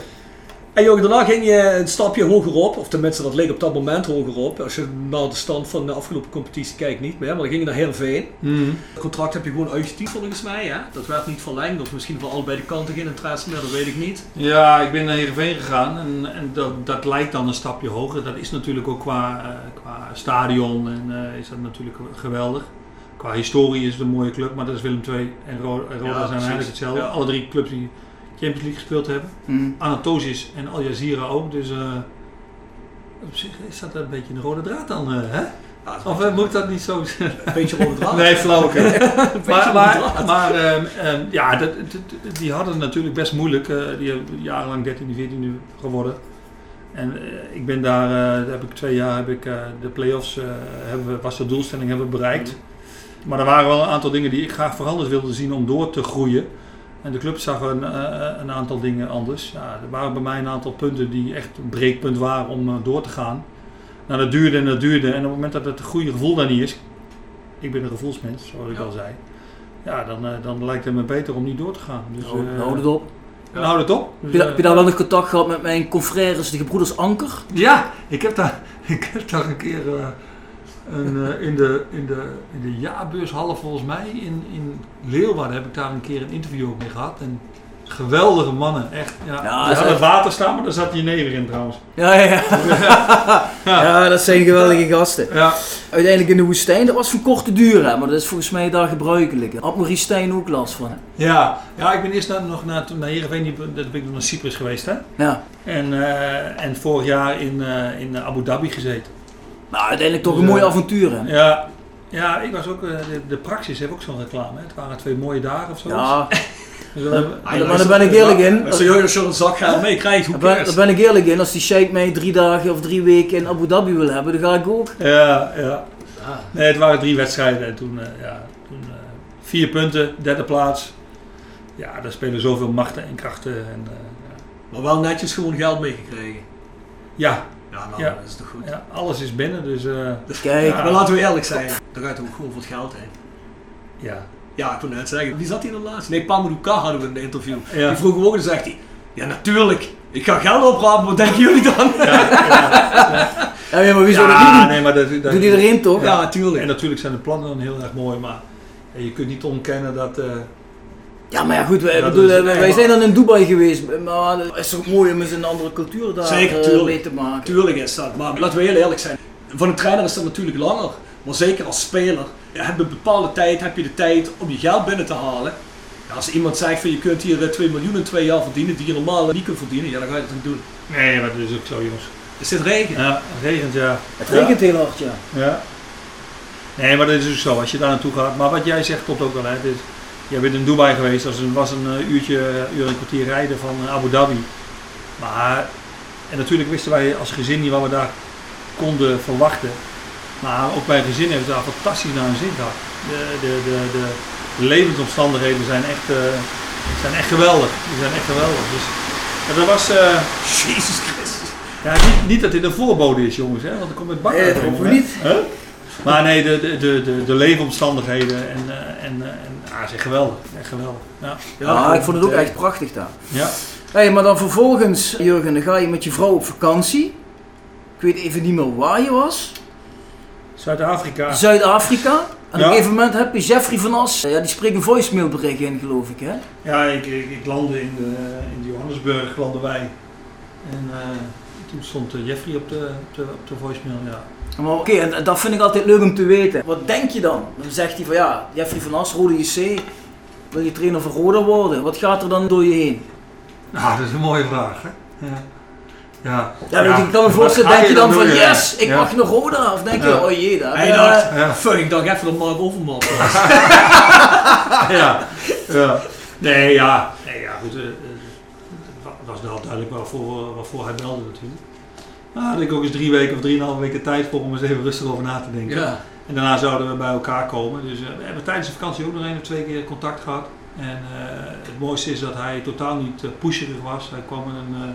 En Jurgen, daarna ging je een stapje hoger op, of tenminste dat leek op dat moment hoger op. Als je naar de stand van de afgelopen competitie kijkt niet meer, maar dan ging je naar Heerenveen. Mhm. Het contract heb je gewoon uitgetiefd volgens mij, hè? Dat werd niet verlengd, of misschien voor allebei de kanten geen interesse meer, dat weet ik niet. Ja, ik ben naar Heerenveen gegaan en, en dat, dat lijkt dan een stapje hoger. Dat is natuurlijk ook qua, eh, qua stadion en eh, is dat natuurlijk geweldig. Qua historie is het een mooie club, maar dat is Willem II en Ro- en Roda Ja, zijn precies. eigenlijk hetzelfde. Ja. Alle drie clubs die Champions League gespeeld hebben. Mhm. Anatosis en Al Jazeera ook, dus eh, op zich is dat een beetje een rode draad dan, eh, hè? Of eh, moet ik dat niet zo zeggen? Een beetje rode draad. Nee, beetje maar maar, maar ehm, ehm, ja, dat, dat- die hadden het natuurlijk best moeilijk. die hebben jarenlang 13e, 14e geworden. En ik ben daar, daar heb ik twee jaar heb ik, de play-offs, hebben we, was de doelstelling hebben we bereikt. Maar er waren wel een aantal dingen die ik graag veranderd wilde zien om door te groeien. En de club zag een, eh, een aantal dingen anders. Ja, er waren bij mij een aantal punten die echt een breekpunt waren om eh, door te gaan. Nou, dat duurde en dat duurde. En op het moment dat het goede gevoel daar niet is, ik ben een gevoelsmens, zoals ik Ja. al zei. Ja, dan, eh, dan lijkt het me beter om niet door te gaan. Dus, Nou, eh, nou, houd het op. nou, houd het op. Dus, Heb je, eh, heb je daar wel nog contact gehad met mijn confrères, de gebroeders Anker? Ja, ik heb daar, ik heb daar een keer eh, een, eh, in, de, in, de, in de jaarbeurshallen volgens mij in, in Leeuwarden heb ik daar een keer een interview ook mee gehad. En geweldige mannen, echt. Ja, Ja, die hadden echt- water staan, maar daar zat je never in trouwens. Ja, ja, ja. ja, dat zijn geweldige gasten. Ja, Uiteindelijk in de woestijn, dat was van korte duur, hè, maar dat is volgens mij daar gebruikelijk. Had Maurice Stijn ook last van. ja, ja ik ben eerst naar, nog naar, naar Heerenveen, dat ben ik nog naar Cyprus geweest hè. Ja. En, eh, en vorig jaar in, eh, in Abu Dhabi gezeten. Maar uiteindelijk toch Dus, een mooi eh, avontuur, hè? Ja, ja ik was ook, eh, de, de Praxis heeft ook zo'n reclame. Hè. Het waren twee mooie dagen of zo. Ja, Dus we hebben- maar daar ben ik eerlijk in. Als je een zak geld meekrijgt, hoe Daar ben, daar ben ik eerlijk in. Als die sheik mij drie dagen of drie weken in Abu Dhabi wil hebben, dan ga ik ook. Ja, ja. Nee, het waren drie wedstrijden en toen, eh, ja, toen eh, vier punten, derde plaats. Ja, daar spelen zoveel machten en krachten. En, eh, Maar wel netjes gewoon geld meegekregen. ja, Ja, nou, Ja. dat is toch goed. Ja, alles is binnen, dus eh, Kijk, Ja. Maar laten we eerlijk zijn, daar gaat het ook gewoon voor het geld heen. ja. Ja, ik wil net zeggen, wie zat hier dan laatst? Nee, Pamadou Ka hadden we in een interview. Ja. Die vroegen we ook en zegt hij, ja natuurlijk, ik ga geld oprapen, wat denken jullie dan? ja, ja, maar wie zou dat niet Ja, doen? nee, maar dat, dat, Doet iedereen toch? Ja, natuurlijk. En natuurlijk zijn de plannen dan heel erg mooi, maar ja, je kunt niet ontkennen dat... eh, Ja, maar ja, goed, wij, Ja, dat bedoel, is- wij, wij zijn dan in Dubai geweest, maar het is ook mooi om eens een andere cultuur daar Zeker, eh, tuurlijk. mee te maken. Tuurlijk is dat, maar laten we heel eerlijk zijn. Voor een trainer is dat natuurlijk langer. Maar zeker als speler, ja, heb je een bepaalde tijd, heb je de tijd om je geld binnen te halen. Ja, als iemand zegt van je kunt hier eh, 2 miljoen in twee jaar verdienen, die je normaal niet kunt verdienen, ja dan ga je dat niet doen. Nee, maar dat is ook zo, jongens. Is dit regen? Ja, het regent, ja. Het regent heel hard, ja. Ja. Nee, maar dat is ook zo, als je daar naartoe gaat. Maar wat jij zegt klopt ook wel, hè. Jij bent in Dubai geweest, dat was een, was een eh, uurtje, uur en een kwartier rijden van eh, Abu Dhabi. Maar, en natuurlijk wisten wij als gezin niet wat we daar konden verwachten. Maar ook bij gezin hebben ze daar fantastisch naar hun zin gehad. De, de, de, de, de levensomstandigheden zijn echt, eh, zijn echt geweldig. Die zijn echt geweldig. Dus, dat was... eh, Jezus Christus. ja, niet, niet dat dit een voorbode is, jongens, hè, want dan komt het bakken. Nee, dat hopen we niet. Huh? Maar nee, de, de, de, de, de leefomstandigheden en, eh, en, eh, en ah, ze zijn geweldig. Echt geweldig. Ja. Ja, ik vond het ook echt prachtig daar. ja. Hey, maar dan vervolgens, Jurgen, dan ga je met je vrouw op vakantie. Ik weet even niet meer waar je was. Zuid-Afrika. Zuid-Afrika. En Ja. op een gegeven moment heb je Jeffrey van As. Ja, die spreekt een voicemailbericht in, geloof ik, hè? Ja, ik, ik, ik landde in, de, in Johannesburg, landden wij. En eh, toen stond eh, Jeffrey op de, op de, op de voicemail, ja. Maar oké, en dat vind ik altijd leuk om te weten. Wat denk je dan? Dan zegt hij van ja, Jeffrey van As, Rode JC. Wil je trainer van Roda worden? Wat gaat er dan door je heen? Nou, dat is een mooie vraag, hè. Ja. Ja, Ja, ik kan me voorstellen, denk je dan van ja? yes, ik mag naar Roda? Of denk je, oh jee, daar. Hij eh, dacht, fuck, ik dacht even dat Mark Overmars was. ja, ja. Nee, ja. Nee, ja, goed. Was wel duidelijk waarvoor, waarvoor hij belde natuurlijk. Maar had ik ook eens drie weken of drieënhalve weken tijd voor om eens even rustig over na te denken. Ja. En daarna zouden we bij elkaar komen. Dus eh, we hebben tijdens de vakantie ook nog één of twee keer contact gehad. En eh, het mooiste is dat hij totaal niet eh, pusherig was. Hij kwam met een,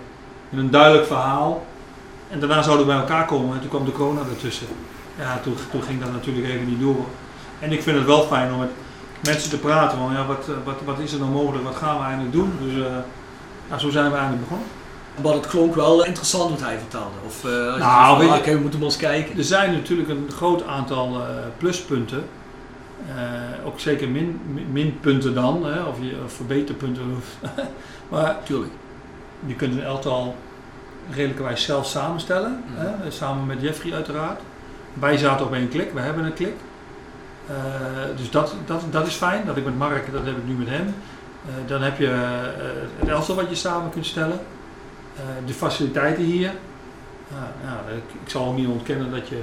met een duidelijk verhaal. En daarna zouden we bij elkaar komen en toen kwam de corona ertussen. Ja, toen, toen ging dat natuurlijk even niet door. En ik vind het wel fijn om met mensen te praten. Van, ja, wat, wat, wat is er nou mogelijk? Wat gaan we eigenlijk doen? Dus ja, zo zijn we eigenlijk begonnen. Maar het klonk wel interessant wat hij vertelde. Of, als je Nou, van, ah, je- we moeten maar eens kijken. Er zijn natuurlijk een groot aantal eh, pluspunten. Eh, ook zeker min, min- minpunten dan, hè, of, je, of verbeterpunten. maar Tuurlijk. je kunt een elftal redelijkerwijs zelf samenstellen. Hè, samen met Jeffrey uiteraard. Wij zaten op één klik, we hebben een klik. Dus dat, dat, dat is fijn, dat ik met Mark, dat heb ik nu met hem. Eh, dan heb je eh, het elftal wat je samen kunt stellen. Eh, de faciliteiten hier. Ja, ja, ik, ik zal niet ontkennen dat je,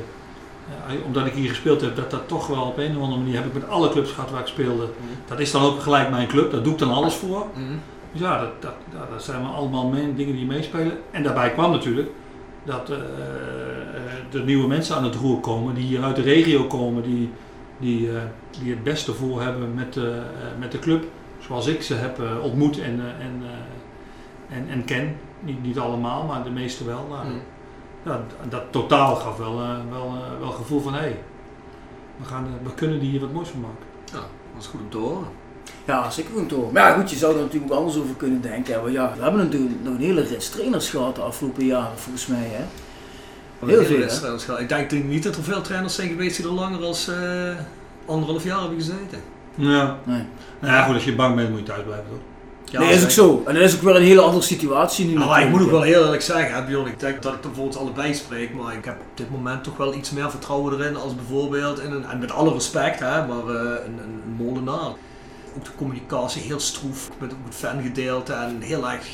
ja, omdat ik hier gespeeld heb, dat dat toch wel op een of andere manier heb ik met alle clubs gehad waar ik speelde. Dat is dan ook gelijk mijn club, daar doe ik dan alles voor. Dus ja, dat, dat, dat zijn allemaal dingen die meespelen. En daarbij kwam natuurlijk dat eh, er nieuwe mensen aan het roer komen, die hier uit de regio komen, die, die, die het beste voor hebben met, eh, met de club. Zoals ik ze heb eh, ontmoet en, eh, en, eh, en, en ken. Niet, niet allemaal, maar de meeste wel. Nou, Mm. ja, dat totaal gaf wel, wel, eh, wel gevoel van hé, hey, we, gaan, we kunnen hier wat moois van maken. Ja, dat is goed om te horen. Ja, zeker goed hoor. Maar ja, goed, je zou er natuurlijk ook anders over kunnen denken. want ja, we hebben natuurlijk nog een hele rits trainers gehad de afgelopen jaren, volgens mij. Hè? Heel veel, hè? wedstrijders gehad. Ik denk niet dat er veel trainers zijn geweest die er langer als eh, anderhalf jaar hebben gezeten. Ja. Nee. Nou ja, goed, als je bang bent moet je thuis blijven toch? Ja, nee, is ook zo. En dat is ook weer een hele andere situatie nu. Nou, maar ik moet ook wel heel eerlijk zeggen, hè, Bjorn, ik denk dat ik er voor ons allebei spreek, maar ik heb op dit moment toch wel iets meer vertrouwen erin als bijvoorbeeld, in een, en met alle respect, hè, maar eh, een, een, molenaar. Ook de communicatie heel stroef, met ook het fangedeelte en heel erg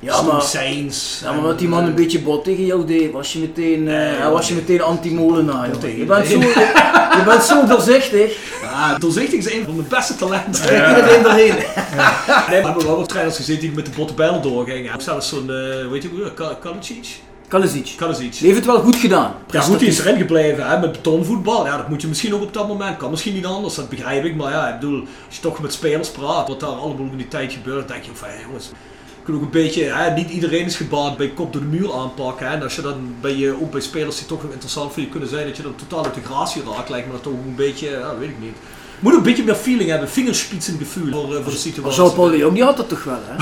Ja, maar, stoïcijns. ja, maar wat die man eh, een beetje bot tegen jou deed, was je meteen, eh, hij was je meteen anti-molenaar. Je bent, zo, je bent zo doorzichtig. Ja, doorzichtig is een van mijn beste talenten. Trek iedereen doorheen. Nee, we hebben wel wat trainers gezien die met de botte bijlen doorgingen. Zelfs zo'n, eh weet je hoe, Ka- Kalicic? Kalisic. Die heeft het wel goed gedaan. Ja, goed, die is erin gebleven hè, met betonvoetbal. Ja, dat moet je misschien ook op dat moment. Kan misschien niet anders, dat begrijp ik. Maar ja, ik bedoel, als je toch met spelers praat, wat daar allemaal in die tijd gebeurt, denk je van, jongens, ook een beetje, hè, niet iedereen is gebaat bij kop door de muur aanpakken. Hè. En als je dan bij je, ook bij spelers die toch nog interessant voor je kunnen zijn, dat je dan totaal uit de gratie raakt, lijkt me dat toch een beetje, ja, weet ik niet. Moet ook een beetje meer feeling hebben, vingerspitsen gevoel voor, eh, voor de Maar situatie. Jean-Paul de Jong, die had dat toch wel, hè?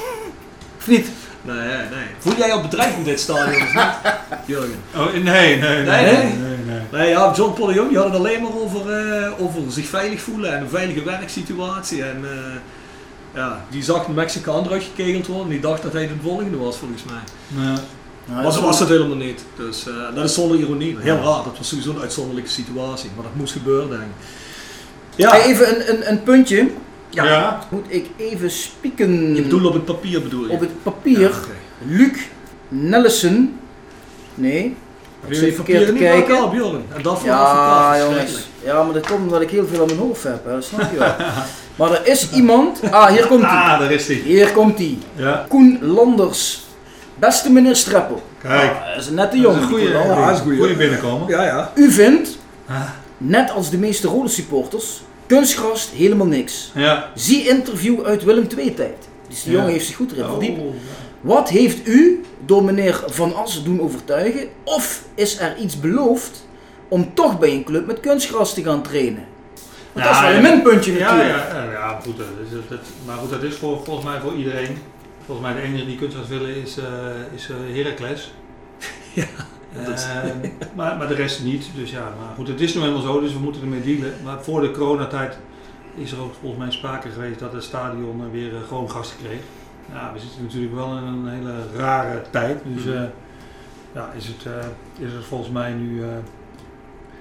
of niet? Nee, nee, nee. Voel jij al bedreigd in dit stadion of niet? Jurgen? Oh, nee, nee, nee. Nee, nee, nee? nee, nee. Nee, ja, John Paul de Jong die had het alleen maar over, eh, over zich veilig voelen en een veilige werksituatie. En eh, ja, die zag een Mexicaan eruit gekegeld worden en die dacht dat hij de volgende was volgens mij. Ja. Nou, Maar zo was dat helemaal niet. Dus eh, dat is zonder ironie. Heel raar, dat was sowieso een uitzonderlijke situatie. Maar dat moest gebeuren, denk ik. Ja, Hey, even een, een, een puntje. Ja. Ja. Moet ik even spieken je bedoelt op het papier bedoel je? op het papier. Luc Nellison. Nee. Ik je zit verkeerd te kijken. elkaar, Bjorn? En dat Ja, ja, jongens. Ja, maar dat komt omdat ik heel veel aan mijn hoofd heb, hè. dat snap je wel. maar er is iemand. Ah, hier komt hij. Ah, daar is hij. Hier komt hij. Ja. Koen Landers. Beste meneer Streppel. Kijk. Ah, dat is een nette Dat jongen. is een die goede. Ja, goede binnenkomen. Ja, ja. U vindt, Ah. net als de meeste rode supporters, kunstgras helemaal niks. Ja. Zie interview uit Willem II tijd. Dus die Ja. jongen heeft zich goed erin verdiept. Oh, Wat heeft u door meneer Van Assen doen overtuigen? Of is er iets beloofd om toch bij een club met kunstgras te gaan trainen? Want dat is wel een minpuntje Ja, natuurlijk. ja, ja, goed, dat is, dat, maar goed, dat is voor, volgens mij voor iedereen. Volgens mij de enige die kunstgras willen is, eh is eh, Heracles. Ja, Eh, maar, maar de rest niet. Dus ja, maar goed, het is nu eenmaal zo, dus we moeten ermee dealen. Maar voor de coronatijd is er ook volgens mij sprake geweest dat het stadion weer eh, gewoon gasten kreeg. Ja, we zitten natuurlijk wel in een hele rare tijd. Dus Mhm. eh, ja, is het, eh, is het volgens mij nu.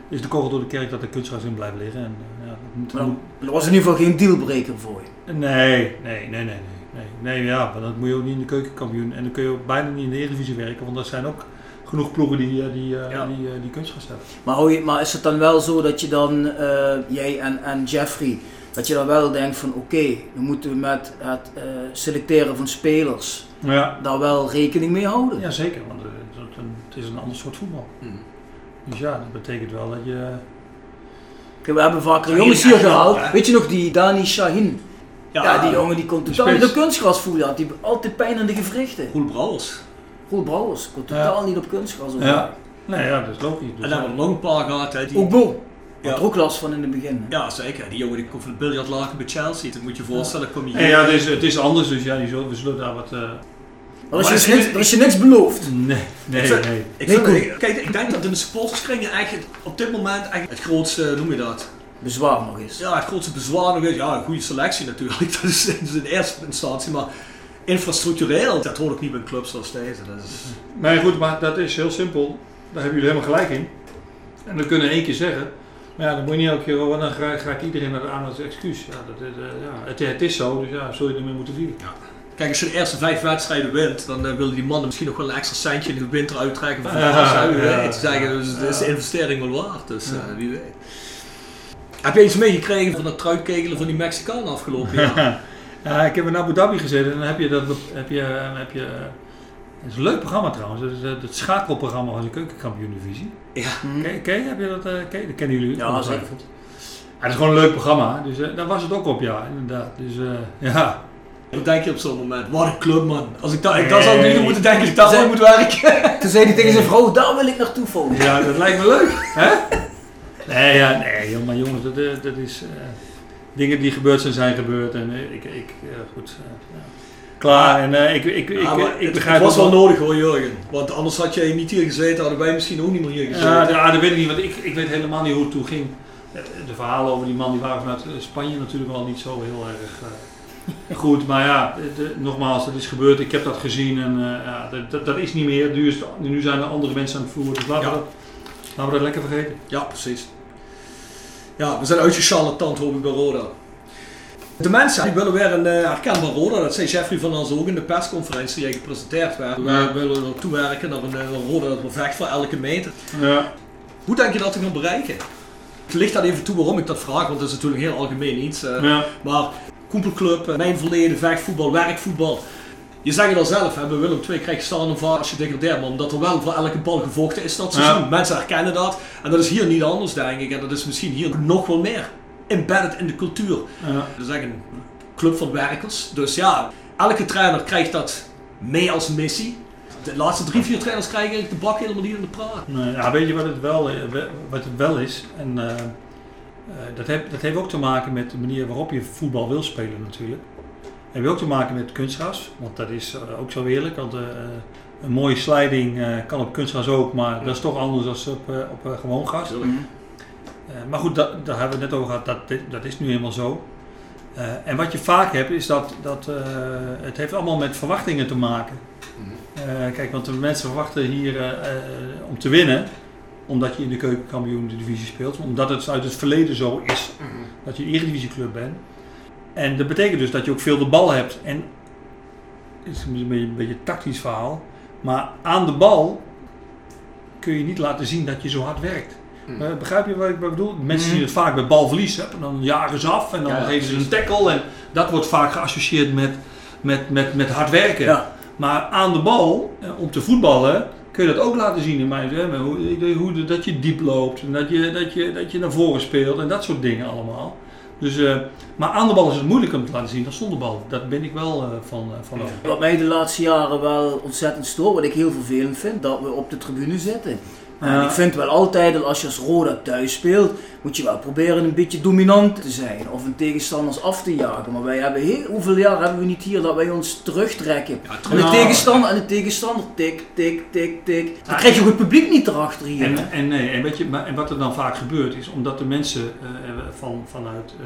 is de kogel door de kerk dat er kunstgras in blijft liggen. En, ja, dat moet, Maar dat was in ieder geval geen dealbreaker voor je. Nee, nee, nee, nee, nee. Nee, nee ja, maar dat moet je ook niet in de keukenkampioen. En dan kun je ook bijna niet in de Eredivisie werken, want er zijn ook genoeg ploegen die, die, Ja. die, die kunstgras hebben. Maar, hou je, maar is het dan wel zo dat je dan, jij en, en Jeffrey, dat je dan wel denkt van oké, we moeten met het eh, selecteren van spelers Ja, daar wel rekening mee houden? ja zeker, want eh, het is een- ander soort voetbal. Hmm. Dus ja, dat betekent wel dat je... Kijk, We hebben vaker jongens hier gehaald. hè? Weet je nog die Dani Shahin? Ja, die jongen die kon totaal niet op kunstgras voelen. had. Die had altijd pijn in de gewrichten. Roel Brouwers. Roel Brouwers kon Ja. totaal niet op kunstgras. Ja, nee, ja, dat is logisch. Dus En dan we een paar gehad. Die... Ook Bo. Ja. Had er ook last van in het begin. hè. Ja, zeker. Die jongen die komt van de biljartlaken bij Chelsea. Dat moet je je voorstellen. Kom je Nee, ja, het is, het is anders, dus ja, die zullen, we zullen daar wat... eh, Maar als Maar je, is- niks, als je niks belooft. nee, nee, Ik vind- nee. Ik, vind, kijk, ik denk dat in de supporterskringen eigenlijk op dit moment eigenlijk het grootste, noem je dat? Bezwaar nog eens. Ja, het grootste bezwaar nog is, ja, een goede selectie natuurlijk, dat is, dat is in eerste instantie, maar infrastructureel, dat hoort ook niet bij een club zoals deze. Dat is, Nee, goed, maar dat is heel simpel. Daar hebben jullie helemaal gelijk in. En dat kunnen we één keer zeggen. Ja, dan moet je niet elke keer, oh, dan ga, ga ik iedereen naar aan als excuus. Ja, dat eh, ja, het, het is zo, dus ja, zul je ermee moeten dealen. kijk, als je de eerste vijf wedstrijden wint, dan eh, willen die mannen misschien nog wel een extra centje in de winter uittrekken voor de Ja, ja, weet. Zeggen, dus het is de ja. investering wel waard, dus Ja. eh, wie weet. Heb je iets meegekregen van dat truitkegelen van die Mexicaan afgelopen jaar? Ja, ik heb in Abu Dhabi gezeten en dan heb je dat, heb je, heb je, het is een leuk programma trouwens, dat is het, het schakelprogramma van de keukenkampioen-divisie. ja. Hm. Ken, heb je dat, eh, ken je? dat kennen jullie? Ja, ongetwijfeld. Ja, dat is gewoon een leuk programma, dus eh, daar was het ook op, ja, inderdaad. Dus eh, ja, Wat denk je op zo'n moment? Wat een club man. Als ik dat, ik, dat zou ik niet doen moeten denken, dat ik daar ooit moet werken. Toen zei hij tegen zijn vrouw, daar wil ik naartoe volgen. ja, dat lijkt me leuk, hè? Nee, ja, nee, joh, maar jongens, dat, eh, dat is, eh, dingen die gebeurd zijn, zijn gebeurd en eh, ik, ik eh, goed, eh, ja. Klaar en eh, ik, ik, ik, ik, het, begrijp het was wel nodig hoor Jurgen. Want anders had jij niet hier gezeten, hadden wij misschien ook niet meer hier gezeten. Ja, dat weet ik niet, want ik, ik weet helemaal niet hoe het toen ging. Eh, De verhalen over die man die waren vanuit eh, Spanje natuurlijk wel niet zo heel erg goed. Maar ja, de- nogmaals, dat is gebeurd. Ik heb dat gezien en ja, dat, dat, is niet meer. Nu, is het- nu zijn er andere mensen aan het vloer. Dus laten, Ja. we, dat, laten we dat lekker vergeten. Ja, precies. Ja, we zijn uitgecharlatand hoop ik bij Roda. De mensen die willen weer een uh, herkenbaar Roda. Dat zei Jeffrey van ons ook in de persconferentie die gepresenteerd werd. Wij willen er toewerken naar een, eh, een Roda dat we vecht voor elke meter. Ja. Hoe denk je dat te gaan bereiken? Ik licht dat even toe waarom ik dat vraag, want dat is natuurlijk heel algemeen iets. eh, Ja. Maar koepelclub, eh, mijn verleden, vechtvoetbal, werkvoetbal. Je zegt het al zelf, hè, bij Willem II krijg je staan vaak als je degradeert, maar omdat er wel voor elke bal gevochten is dat seizoen. Ja. Mensen herkennen dat. En dat is hier niet anders, denk ik. En dat is misschien hier nog wel meer embedded in de cultuur. Ja. Dat is echt een club van werkers. Dus ja, elke trainer krijgt dat mee als missie. De laatste drie, vier trainers krijgen de bak helemaal niet in de praat. Nee, ja, weet je wat het wel, eh, we- wat het wel is? En, eh, eh, dat, heeft, dat heeft ook te maken met de manier waarop je voetbal wil spelen natuurlijk. Het heeft ook te maken met kunstgras, want dat is ook zo eerlijk. Want eh, een mooie sliding eh, kan op kunstgras ook, maar dat is toch anders dan op, op gewoon gas. Eh, maar goed, dat, daar hebben we het net over gehad, dat, dat is nu helemaal zo. Eh, en wat je vaak hebt, is dat, dat eh, het heeft allemaal met verwachtingen te maken. Eh, kijk, want de mensen verwachten hier eh, eh, om te winnen, omdat je in de keukenkampioen divisie speelt, omdat het uit het verleden zo is, dat je een eredivisieclub bent. En dat betekent dus dat je ook veel de bal hebt. En het is een beetje, een beetje een tactisch verhaal, maar aan de bal kun je niet laten zien dat je zo hard werkt. Hmm. Eh, begrijp je wat ik bedoel? Mensen zien het vaak bij balverlies, hè, en dan jagen ze af en dan Ja, geven ze een tackle. En dat wordt vaak geassocieerd met, met, met, met hard werken. Ja. Maar aan de bal, eh, om te voetballen, kun je dat ook laten zien in mij. Hè, hoe, hoe, dat je diep loopt, en dat je, dat, je, dat je naar voren speelt en dat soort dingen allemaal. Dus, eh, maar aan de bal is het moeilijker om te laten zien dan zonder bal. Dat ben ik wel eh, van, van over. Wat mij de laatste jaren wel ontzettend stoort, wat ik heel vervelend vind, dat we op de tribune zitten. En ik vind wel altijd dat als je als Roda thuis speelt, moet je wel proberen een beetje dominant te zijn of een tegenstanders af te jagen. Maar wij hebben heel, hoeveel jaar hebben we niet hier dat wij ons terugtrekken? en de tegenstander en de tegenstander tik, tik, tik, tik. Dan krijg je ook het publiek niet erachter hier. En, en, nee, en, weet je, maar, en wat er dan vaak gebeurt is, omdat de mensen eh, van, vanuit eh,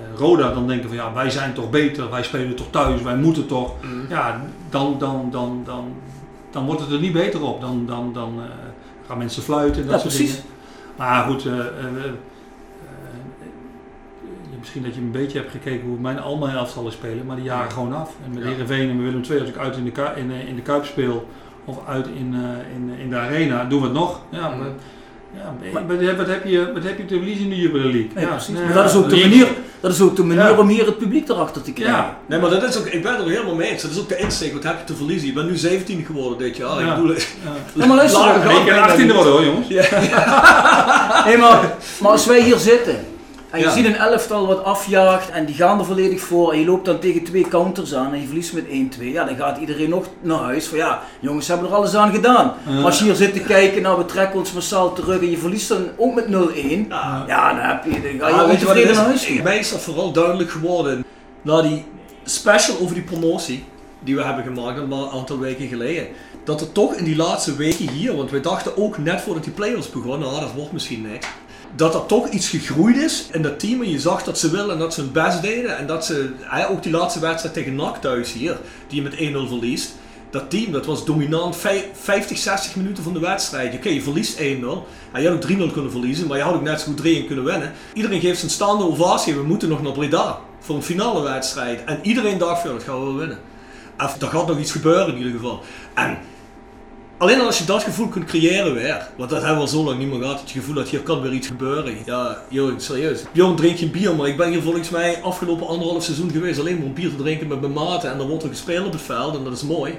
eh, Roda dan denken van ja, wij zijn toch beter, wij spelen toch thuis, wij moeten toch. Ja, dan, dan, dan, dan, dan wordt het er niet beter op. Dan, dan, dan gaan mensen fluiten en dat Ja, soort precies. dingen. Maar goed, eh, eh, eh, misschien dat je een beetje hebt gekeken hoe mijn, al mijn elftallen spelen, maar die jagen gewoon af. En met Ja. Heerenveen en Willem II, als ik uit in de, Ku- in, in de Kuip speel of uit in, in, in de arena, doen we het nog. Ja, maar, ja, maar, wat, wat heb je, wat heb je te verliezen in de Jubilee League? Nee, ja, precies. nee, maar dat is ook de manier, dat is ook de manier Ja. om hier het publiek erachter te krijgen. Ja, Nee, maar dat is ook, ik ben het er helemaal mee eens. Dat is ook de insteek. Wat heb je te verliezen? Je bent nu 17 geworden dit jaar. Ja. Ik bedoel, ja. Ja, maar luister. Ik kan 18e worden hoor jongens. Nee, maar, maar als wij hier zitten en je Ja. ziet een elftal wat afjaagt en die gaan er volledig voor en je loopt dan tegen twee counters aan en je verliest met 1-2, ja, dan gaat iedereen nog naar huis van ja, jongens hebben er alles aan gedaan. Maar als je hier zit te kijken, nou we trekken ons massaal terug en je verliest dan ook met 0-1, Ja. ja, dan, heb je, dan ga je Ah, weet je wat het tevreden naar huis. Mij is dat vooral duidelijk geworden na die special over die promotie die we hebben gemaakt een aantal weken geleden. Dat er toch in die laatste weken hier, want wij dachten ook net voordat die play-offs begonnen, ah, dat wordt misschien niks. Dat er toch iets gegroeid is in dat team en je zag dat ze willen en dat ze hun best deden. En dat ze, ook die laatste wedstrijd tegen NAC thuis hier, die je met 1-0 verliest. Dat team, dat was dominant vij- 50, 60 minuten van de wedstrijd. Oké, je verliest 1-0. Ja, je had ook 3-0 kunnen verliezen, maar je had ook net zo goed 3-1 kunnen winnen. Iedereen geeft zijn staande ovatie. We moeten nog naar Breda voor een finale wedstrijd. En iedereen dacht ja, dat gaan we wel winnen. Of, er gaat nog iets gebeuren in ieder geval. En alleen als je dat gevoel kunt creëren weer, want dat hebben we al zo lang niet meer gehad, het gevoel dat hier kan weer iets gebeuren. Ja, joh, serieus. Bjorn drink je bier, maar ik ben hier volgens mij afgelopen anderhalf seizoen geweest alleen maar om bier te drinken met mijn maten. En dan wordt er gespeeld op het veld en dat is mooi.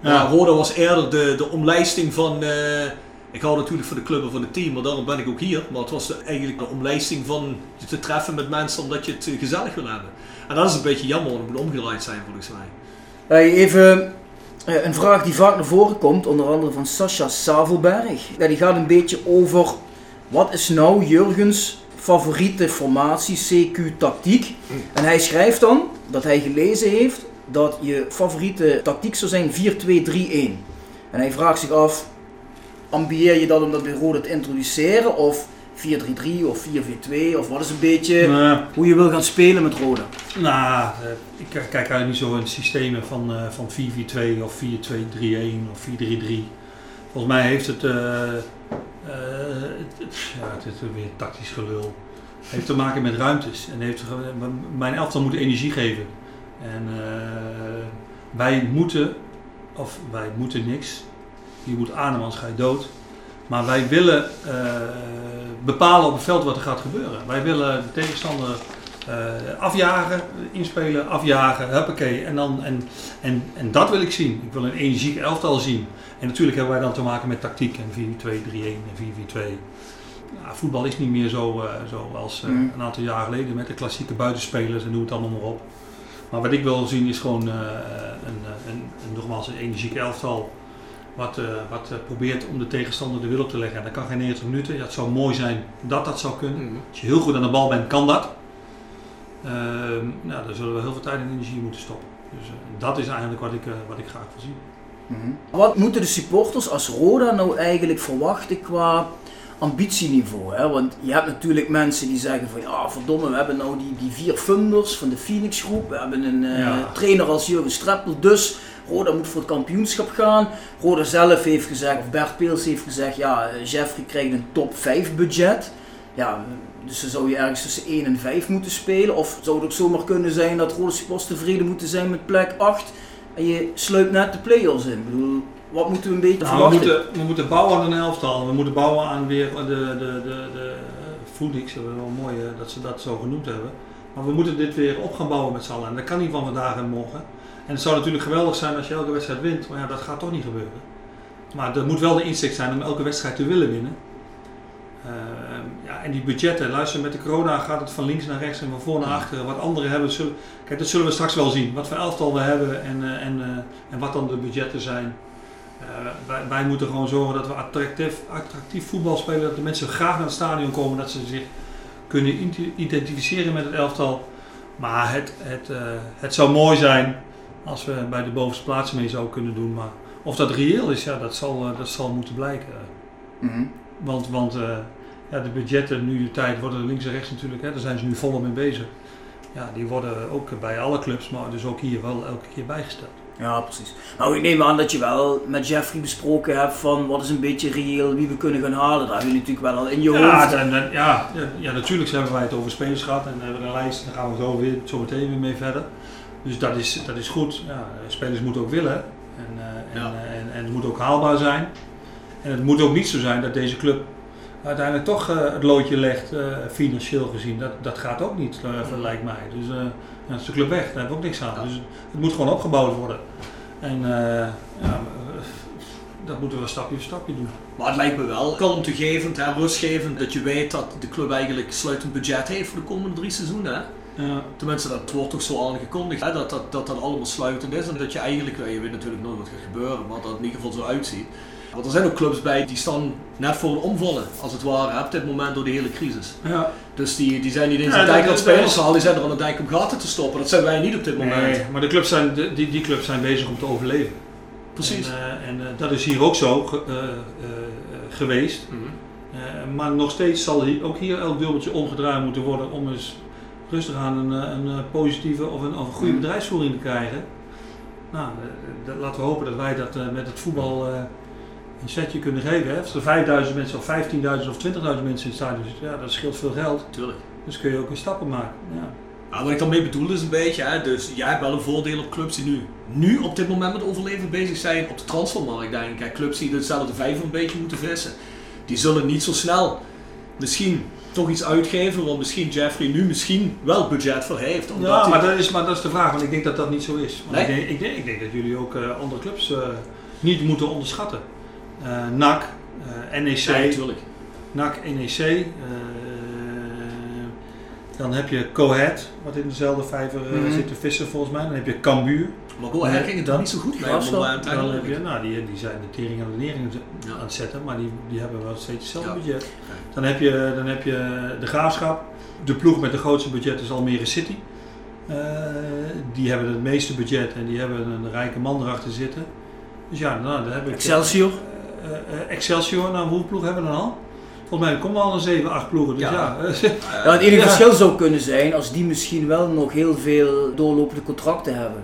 Ja. Ja. Roda was eerder de, de omlijsting van. eh, ik hou natuurlijk van de club en van het team, maar daarom ben ik ook hier. Maar het was de, eigenlijk de omlijsting van je te treffen met mensen omdat je het eh, gezellig wil hebben. En dat is een beetje jammer, want het moet omgedraaid zijn volgens mij. Hey, even eh, een vraag die vaak naar voren komt, onder andere van Sascha Savelberg. Ja, die gaat een beetje over wat is nou Jurgens favoriete formatie, CQ tactiek. En hij schrijft dan dat hij gelezen heeft dat je favoriete tactiek zou zijn 4-2-3-1. En hij vraagt zich af, ambieer je dat om dat bij te introduceren of 4-3-3 of 4-4-2 of wat is een beetje hoe je wil gaan spelen met Roda? Nou, eh, ik kijk eigenlijk niet zo in systemen van, eh, van 4-4-2 of 4-2-3-1 of 4-3-3. Volgens mij heeft het, eh, eh, ja, het is weer tactisch gelul. Het heeft te maken met ruimtes. En heeft, mijn elftal moet energie geven. En eh, wij moeten, of wij moeten niks. Je moet ademen, anders ga je dood. Maar wij willen eh, bepalen op het veld wat er gaat gebeuren. Wij willen de tegenstander eh, afjagen, inspelen, afjagen, huppakee. En, dan, en, en, en dat wil ik zien. Ik wil een energiek elftal zien. En natuurlijk hebben wij dan te maken met tactiek en 4-2-3-1 en 4-4-2. Ja, voetbal is niet meer zo, eh, zo als Mm. een aantal jaar geleden met de klassieke buitenspelers en noem het allemaal maar op. Maar wat ik wil zien is gewoon een, een, een, nogmaals een energiek elftal. Wat, eh, wat eh, probeert om de tegenstander de wil op te leggen. En dat kan geen 90 minuten. Ja, het zou mooi zijn dat dat zou kunnen. Mhm. Als je heel goed aan de bal bent, kan dat. Ehm nou, daar zullen we heel veel tijd en energie in moeten stoppen. Dus eh, dat is eigenlijk wat ik, eh, wat ik graag wil zien. Mhm. Wat moeten de supporters als Roda nou eigenlijk verwachten qua ambitieniveau? Hè? Want je hebt natuurlijk mensen die zeggen van ja verdomme we hebben nou die, die vier funders van de Phoenix groep. We hebben een eh, Ja. trainer als Jurgen Streppel. Dus Roda moet voor het kampioenschap gaan. Roda zelf heeft gezegd, of Bert Peels heeft gezegd ja eh, Jeffrey krijgt een top 5 budget. Ja, dus dan zou je ergens tussen 1 en 5 moeten spelen. Of zou het ook zomaar kunnen zijn dat Roda supporters tevreden moeten zijn met plek 8. En je sluipt net de play-offs in. Ik bedoel, wat moeten we een beetje Nou, we, verwachten? moeten, we moeten bouwen aan een elftal. We moeten bouwen aan weer de, de, de, de Phoenix. Dat is wel mooi eh, dat ze dat zo genoemd hebben. Maar we moeten dit weer op gaan bouwen met z'n allen. En dat kan niet van vandaag en morgen. Het zou natuurlijk geweldig zijn als je elke wedstrijd wint. Maar ja, dat gaat toch niet gebeuren. Maar er moet wel de inzicht zijn om elke wedstrijd te willen winnen. Ehm, ja, en die budgetten, luister, met de corona gaat het van links naar rechts en van voor naar achter. Wat anderen hebben, kijk, dat zullen we straks wel zien. Wat voor elftal we hebben en, eh, en, eh, en wat dan de budgetten zijn. Eh, wij, wij moeten gewoon zorgen dat we attractief, attractief voetbal spelen, dat de mensen graag naar het stadion komen, dat ze zich kunnen identificeren met het elftal. Maar het, het, het zou mooi zijn als we bij de bovenste plaatsen mee zouden kunnen doen. Maar of dat reëel is, ja, dat, zal, eh, dat zal moeten blijken. Mhm. Want, want eh, ja, de budgetten nu de tijd worden links en rechts natuurlijk, hè, daar zijn ze nu volop mee bezig. Ja, die worden ook bij alle clubs, maar dus ook hier wel elke keer bijgesteld. Ja, precies. Nou, ik neem aan dat je wel met Jeffrey besproken hebt van wat is een beetje reëel, wie we kunnen gaan halen. Daar heb je natuurlijk wel al in je Ja, hoofd. dan- dan- ja, ja, ja, natuurlijk hebben wij het over spelers gehad en hebben we een lijst. Daar gaan we zo, weer, zo meteen weer mee verder. Dus dat is, dat is goed. Ja, spelers moeten ook willen en, eh, en, Ja. eh, en, en het moet ook haalbaar zijn. En het moet ook niet zo zijn dat deze club uiteindelijk toch eh, het loodje legt, financieel gezien. Dat, dat gaat ook niet, eh, lijkt mij. Dus dan is de club weg, daar hebben we ook niks aan. Dus het moet gewoon opgebouwd worden. En ja, dat moeten we stapje voor stapje doen. Maar het lijkt me wel kalmtegevend en rustgevend dat je weet dat de club eigenlijk sluitend budget heeft voor de komende drie seizoenen. Hè? Ja. Tenminste, dat wordt toch zo aangekondigd, hè? Dat, dat, dat dat allemaal sluitend is. En dat je eigenlijk, je weet natuurlijk nooit wat gaat gebeuren, maar dat het in ieder geval zo uitziet. Want er zijn ook clubs bij die staan net voor een omvallen, als het ware, op dit moment door de hele crisis. Ja. Dus die, die zijn niet eens aan het denken aan spelers halen, die zijn er aan het denken om gaten te stoppen. Dat zijn wij niet op dit moment. Nee, maar de clubs zijn, de- die, die clubs zijn bezig om te overleven. Precies. En, eh, en eh, dat is hier ook zo ge- eh, geweest. Mhm. Maar nog steeds zal hier, ook hier elk dubbeltje omgedraaid moeten worden om eens rustig aan een, eh, een, eh, positieve of een, of een goede Mhm. bedrijfsvoering te krijgen. Nou, eh, dat- laten we hopen dat wij dat met het voetbal een setje kunnen geven. Hè. Als er 5000 mensen of 15.000 of 20.000 mensen in het stadion zitten, ja, dat scheelt veel geld. Tuurlijk. Dus kun je ook weer stappen maken. Ja. Ja, wat ik daarmee bedoel is een beetje, hè, dus jij hebt wel een voordeel op clubs die nu, nu op dit moment met overleven bezig zijn op de transfermarkt. Denk ik. Kijk, clubs die dezelfde vijver een beetje moeten vissen, die zullen niet zo snel misschien toch iets uitgeven, want misschien Jeffrey nu misschien wel budget voor heeft. Omdat Ja, hij- maar dat, is, maar dat is de vraag, want ik denk dat dat niet zo is. Want Nee? ik, denk, ik, denk, ik denk dat jullie ook eh, andere clubs eh, niet moeten onderschatten. Eh NAC, NEC, Ja, natuurlijk. NAC, NEC. dan heb je Cohet, wat in dezelfde vijver Mhm. zit te vissen volgens mij. Dan heb je Cambuur. Maar Go Ahead ging het niet zo goed mee moment Dan heb je, nou, die, die zijn de tering aan de nering Ja. aan het zetten, maar die, die hebben wel steeds hetzelfde Ja. budget. Dan heb, je, dan heb je de Graafschap. De ploeg met de grootste budget is Almere City. Eh, die hebben het meeste budget en die hebben een rijke man erachter zitten. Dus ja, nou, daar heb ik... Excelsior. Eh, eh, Excelsior, nou hoeveel ploegen hebben we dan al? Volgens mij komen al een 7, 8 ploegen. Dus ja, Ja. ja. Ja, het enige Ja. verschil zou kunnen zijn als die misschien wel nog heel veel doorlopende contracten hebben.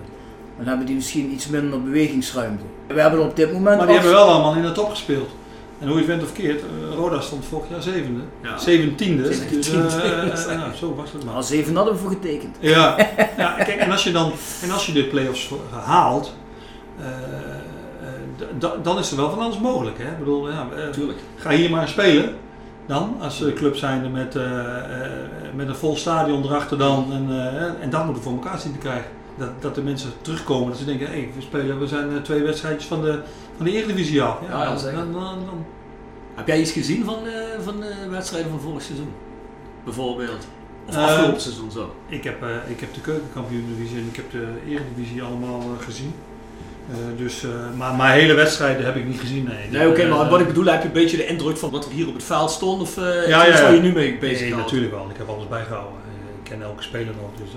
Dan hebben die misschien iets minder bewegingsruimte. We hebben op dit moment maar die af- hebben wel allemaal in de top gespeeld. En hoe je het bent of keert, eh, Roda stond vorig jaar zevende. Ja. Zeventiende. Dus, Zeventiende, eh, eh, nou, zo was het maar. Maar zeven hadden we voor getekend. Ja, ja kijk, en als je dan en als je de play-offs haalt, dan is er wel van alles mogelijk. Hè? Ik bedoel, ja, Tuurlijk. ga hier maar spelen dan, als uh, club zijnde met, met een vol stadion erachter dan. En, eh, en dat moeten we voor elkaar zien te krijgen. Dat, dat de mensen terugkomen, dat ze denken, hé, we spelen, we zijn eh, twee wedstrijdjes van de, van de Eredivisie af. Ja, dan, dan, dan, dan- Heb jij iets gezien van, eh, van de wedstrijden van vorig seizoen? Bijvoorbeeld. Of Eh, afgelopen seizoen zo. Ik heb, eh, ik heb de keukenkampioen-divisie en ik heb de eredivisie allemaal eh, gezien. Eh, dus, eh, maar, maar hele wedstrijden heb ik niet gezien. Nee, Nee, oké, Eh, maar wat ik bedoel, heb je een beetje de indruk van wat er hier op het veld stond? Of eh Ja, ja, waar ja. je nu mee bezig Nee, bent? natuurlijk wel. Ik heb alles bijgehouden. Eh, Ik ken elke speler nog. Dus,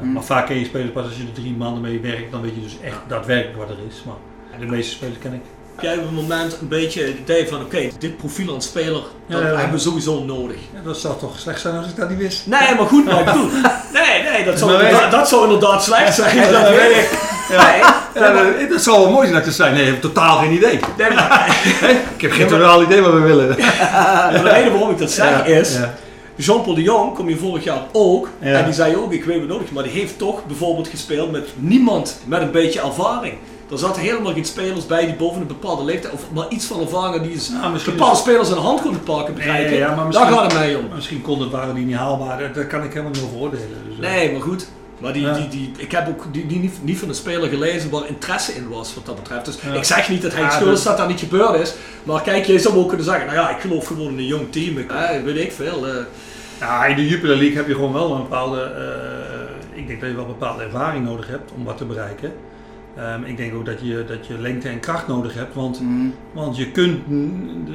Maar vaak ken je spelers pas als je er drie maanden mee werkt. Dan weet je dus echt daadwerkelijk wat er is. Maar de meeste spelers ken ik. Heb jij op het moment een beetje het idee van, oké, dit profiel aan speler, dat Ja, ja. hebben we sowieso nodig? Dat zou toch slecht zijn als ik dat niet wist. Nee, maar goed, maar ik bedoel, nee, nee, dat zou, inderdaad, dat zou inderdaad slecht zijn. Ja, dat dat weet ik. Ja. Nee, dat, zou wel mooi zijn dat het zijn. Nee, ik heb totaal geen idee. nee, maar, Ik heb geen totaal idee wat we willen. de reden waarom ik dat zeg is. Jean-Paul de Jong kom je vorig jaar ook, Ja. en die zei ook, ik weet het nodig, maar die heeft toch bijvoorbeeld gespeeld met niemand met een beetje ervaring. Er zaten helemaal geen spelers bij die boven een bepaalde leeftijd, of maar iets van ervaring die is Nou, bepaalde is- spelers aan de hand konden pakken, begrijp je? Nee, ja, maar Daar gaat het mij om. Misschien kon het, waren die niet haalbaar. Dat, dat kan ik helemaal niet over oordelen. Dus, eh, Nee, maar goed. Maar die, Ja. die, die, ik heb ook die, die niet, niet van een speler gelezen waar interesse in was wat dat betreft. Dus Ja. ik zeg niet dat hij Ja, schuld is dat- dat niet gebeurd is. Maar kijk, je zou ook kunnen zeggen, nou ja, ik geloof gewoon in een jong team. Ik, eh, weet ik veel. eh. Ja, in de Jupiler League heb je gewoon wel een bepaalde. eh, ik denk dat je wel een bepaalde ervaring nodig hebt om wat te bereiken. Ehm, ik denk ook dat je, dat je lengte en kracht nodig hebt. Want, Mm. want je kunt. de-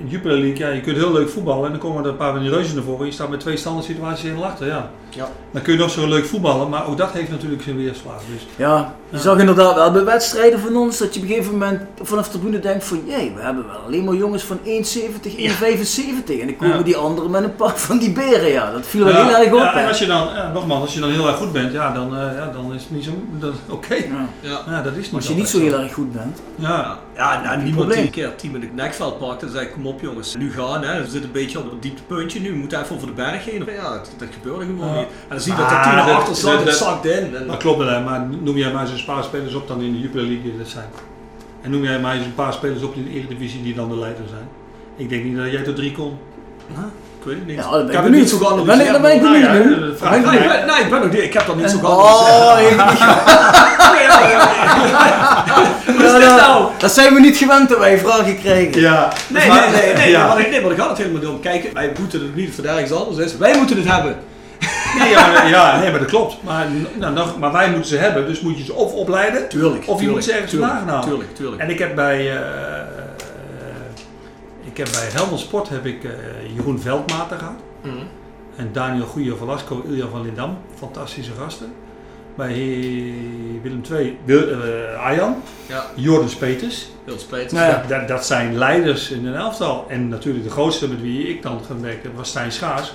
In de Jupiler League, ja, je kunt heel leuk voetballen. En dan komen er een paar van die reuzen naar voren. Je staat met twee standaard situaties in achter. Ja. Ja. Dan kun je nog zo leuk voetballen. Maar ook dat heeft natuurlijk zijn weerslag. Dus, Ja, je Ja. zag inderdaad wel bij wedstrijden van ons dat je op een gegeven moment vanaf de tribune denkt van jee, we hebben wel alleen maar jongens van 1,70, 1,75 en dan komen Ja. die anderen met een paar van die beren, ja. Dat viel wel Ja, heel erg op. ja, en als je dan, ja, nogmaals, als je dan heel erg goed bent, ja, dan, eh, ja, dan is het niet zo. dan- Oké. Ja. Ja. Ja, dat is niet Maar als je niet zo heel erg goed bent. Ja, Ja, nou, niemand probleem. die een keer team in het nekveld pakte en zei, kom op jongens, nu gaan. Hè. We zitten een beetje op het dieptepuntje nu, we moeten even over de berg heen. Ja, dat, dat gebeurde gewoon Ja. niet. En dan zie je dat Ah, dat team erachter zat, dat- het zakt in. Dat klopt wel, maar noem jij maar eens een paar spelers op dan in de Jupiler League dat zijn. En noem jij maar eens een paar spelers op in de Eredivisie die dan de leider zijn. Ik denk niet dat jij tot drie kon. ik weet het niet. Ja, ik ik heb het benieuwd. niet zo Dan geanalyseerd. ben ik- dan ben ik benieuwd nu. dat vraag Nee, ik ik mij. ben, ik nog niet, ik heb dat niet zo geanalyseerd. Oh, dat zijn we niet gewend dat wij vragen krijgen. Ja, Nee, maar- nee, nee, ik, nee, maar daar gaat het helemaal niet om. Kijk, wij moeten het niet voor ergens anders is. Wij moeten het hebben. Nee, ja, maar- ja, nee, maar dat klopt. Maar, nou, nog, maar wij moeten ze hebben, dus moet je ze of opleiden. Tuurlijk. Of je moet ze ergens vandaan halen. Tuurlijk, tuurlijk. En ik heb bij, eh, ik heb bij Helmond Sport heb ik eh, Jeroen Veldmaten gehad. Mhm. En Daniel Goeie Velasco, Ilja van Lindam. Fantastische gasten. Bij eh, Willem II, Ja, Jordan Speters. heel spijtig. Nou ja. Dat, dat, dat zijn leiders in een elftal. En natuurlijk de grootste met wie ik dan gewerkt heb was Stijn Schaars.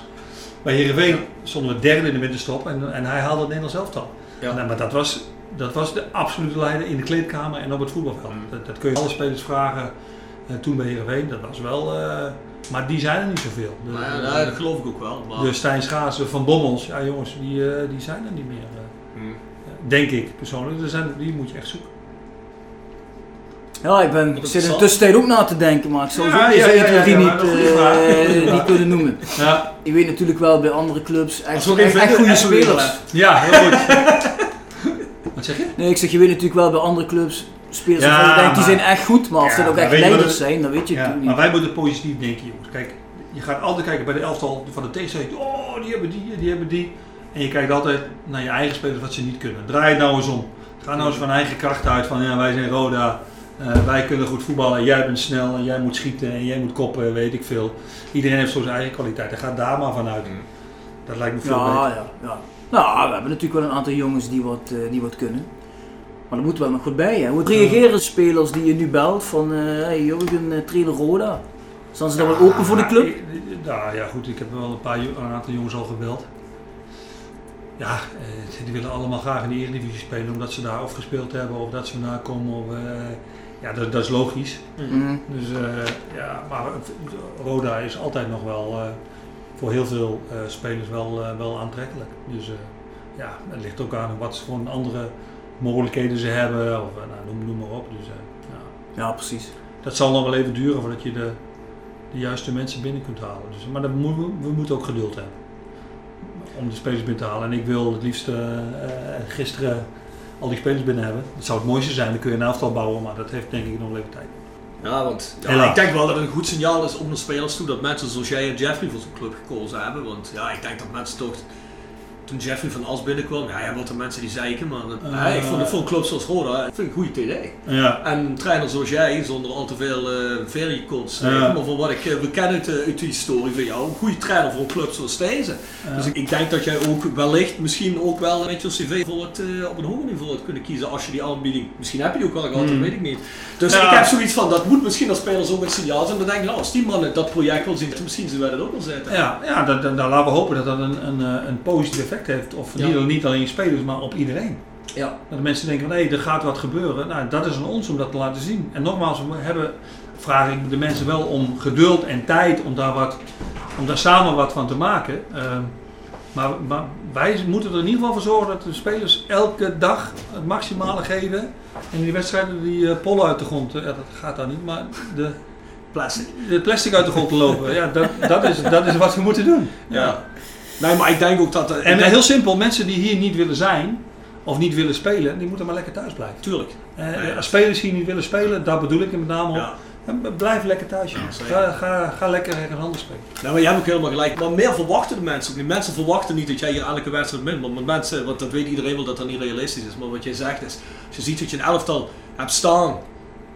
Bij Heerenveen stonden we derde in de winterstop en, en hij haalde het Nederlands elftal. Ja. Nou, maar dat was, dat was de absolute leider in de kleedkamer en op het voetbalveld. Mm. Dat, dat kun je alle spelers vragen. eh, toen bij Heerenveen, dat was wel... eh, maar die zijn er niet zoveel. De- ja, nou, dat geloof ik ook wel. Maar, de Stijn Schaars van Bommels, ja jongens, die, eh, die zijn er niet meer. Mhm. Denk ik persoonlijk. Er zijn, die moet je echt zoeken. Ja, ik ben, ik zit zal- tussentijd ook na te denken, maar ik zou Ja, zo ja, deze ja, 1, ja, 2, 3 ja, niet, maar goede eh, goede niet vraag. kunnen noemen. Ja, Je weet natuurlijk wel bij andere clubs echt, Als echt, even echt goede spelers. ja heel goed. Wat zeg je? Nee, ik zeg, je weet natuurlijk wel bij andere clubs spelers Ja, waarvan je denkt, die zijn echt goed, maar of Ja, dat ook echt leiders het- zijn, dat weet je Ja, natuurlijk maar niet. wij moeten positief denken, jongens. Kijk, je gaat altijd kijken bij de elftal van de tegenstander. Oh, die hebben die, die hebben die. En je kijkt altijd naar je eigen spelers wat ze niet kunnen. Draai het nou eens om. Ga nou eens van eigen kracht uit van ja, wij zijn Roda. Eh, wij kunnen goed voetballen. Jij bent snel en jij moet schieten en jij moet koppen, weet ik veel. Iedereen heeft zo zijn eigen kwaliteiten. Ga daar maar vanuit. Dat lijkt me veel Ja, beter. ja, ja. Nou, we hebben natuurlijk wel een aantal jongens die wat, eh, die wat kunnen. Maar er moet wel nog goed bij. Hè. Hoe reageren spelers die je nu belt van uh, hey, Jurgen, uh, trainer Roda? Staan ze dan wel open voor de club? Ja, ja, goed. Ik heb wel een, paar, een aantal jongens al gebeld. Ja, eh, die willen allemaal graag in de Eredivisie spelen omdat ze daar of gespeeld hebben of dat ze vandaan komen. Of, eh, ja, dat, dat is logisch. Mm. Dus eh, ja, maar het- Roda is altijd nog wel eh, voor heel veel eh, spelers wel, wel aantrekkelijk. Dus eh, ja, het ligt ook aan wat voor andere mogelijkheden ze hebben. Of, nou, noem, noem maar op. Dus, eh, ja. Ja, precies. Dat zal nog wel even duren voordat je de, de juiste mensen binnen kunt halen. Dus, maar dat moet, we moeten ook geduld hebben om de spelers binnen te halen. En ik wil het liefst gisteren al die spelers binnen hebben. Dat zou het mooiste zijn, dan kun je een elftal bouwen, maar dat heeft denk ik nog even tijd. Ja, want ja, ik denk wel dat het een goed signaal is om naar spelers toe dat mensen zoals jij en Jeffrey voor zo'n club gekozen hebben. Want ja, ik denk dat mensen toch. Toen Jeffrey van As binnenkwam, ja, ja wat de mensen die zeiken, maar dat- Eh. ja, ik vond het voor een club zoals Roda, ik vind het een goede idee. Ja. En een trainer zoals jij, zonder al te veel uh, verjekons, Ja. maar van wat ik uh, we kennen uit, uh, uit die historie van jou, een goede trainer voor een club zoals deze. Dus ik, ik denk dat jij ook wellicht misschien ook wel met je cv voor het, uh, op een hoger niveau had kunnen kiezen als je die aanbieding, misschien heb je die ook wel gehad, dat weet ik niet. Dus ik heb zoiets van, dat moet misschien als spelers ook een signaal zijn. Dan denk ik, nou, als die mannen dat project wil zien, misschien zullen wij dat ook wel zetten. Ja, ja dat, dat, nou, laten we hopen dat dat een, een, eh, een positief effect heeft. Of Ja. niet, niet alleen spelers, maar op iedereen. Ja. Dat de mensen denken van hé, er gaat wat gebeuren. Nou, dat is aan ons om dat te laten zien. En nogmaals, we hebben, vraag ik de mensen wel om geduld en tijd om daar, wat, om daar samen wat van te maken. Ehm, maar, maar wij moeten er in ieder geval voor zorgen dat de spelers elke dag het maximale geven. En in die wedstrijden die eh, pollen uit de grond, eh, ja, dat gaat dan niet, maar de, Plastic. de plastic uit de grond te lopen. Ja, dat, dat, is, dat is wat we moeten doen. Ja. Nee, maar ik denk ook dat... En heel simpel, mensen die hier niet willen zijn of niet willen spelen, die moeten maar lekker thuis blijven. Tuurlijk. Eh. Als spelers hier niet willen spelen, daar bedoel ik er met name op. Ja. Blijf lekker thuis. Ga, ga, ga lekker ergens anders spelen. Nou, maar jij hebt ook helemaal gelijk. Maar meer verwachten de mensen ook niet. Mensen verwachten niet dat jij hier elke wedstrijd wint. Want mensen, want dat weet iedereen wel dat dat niet realistisch is. Maar wat jij zegt is, als je ziet dat je een elftal hebt staan,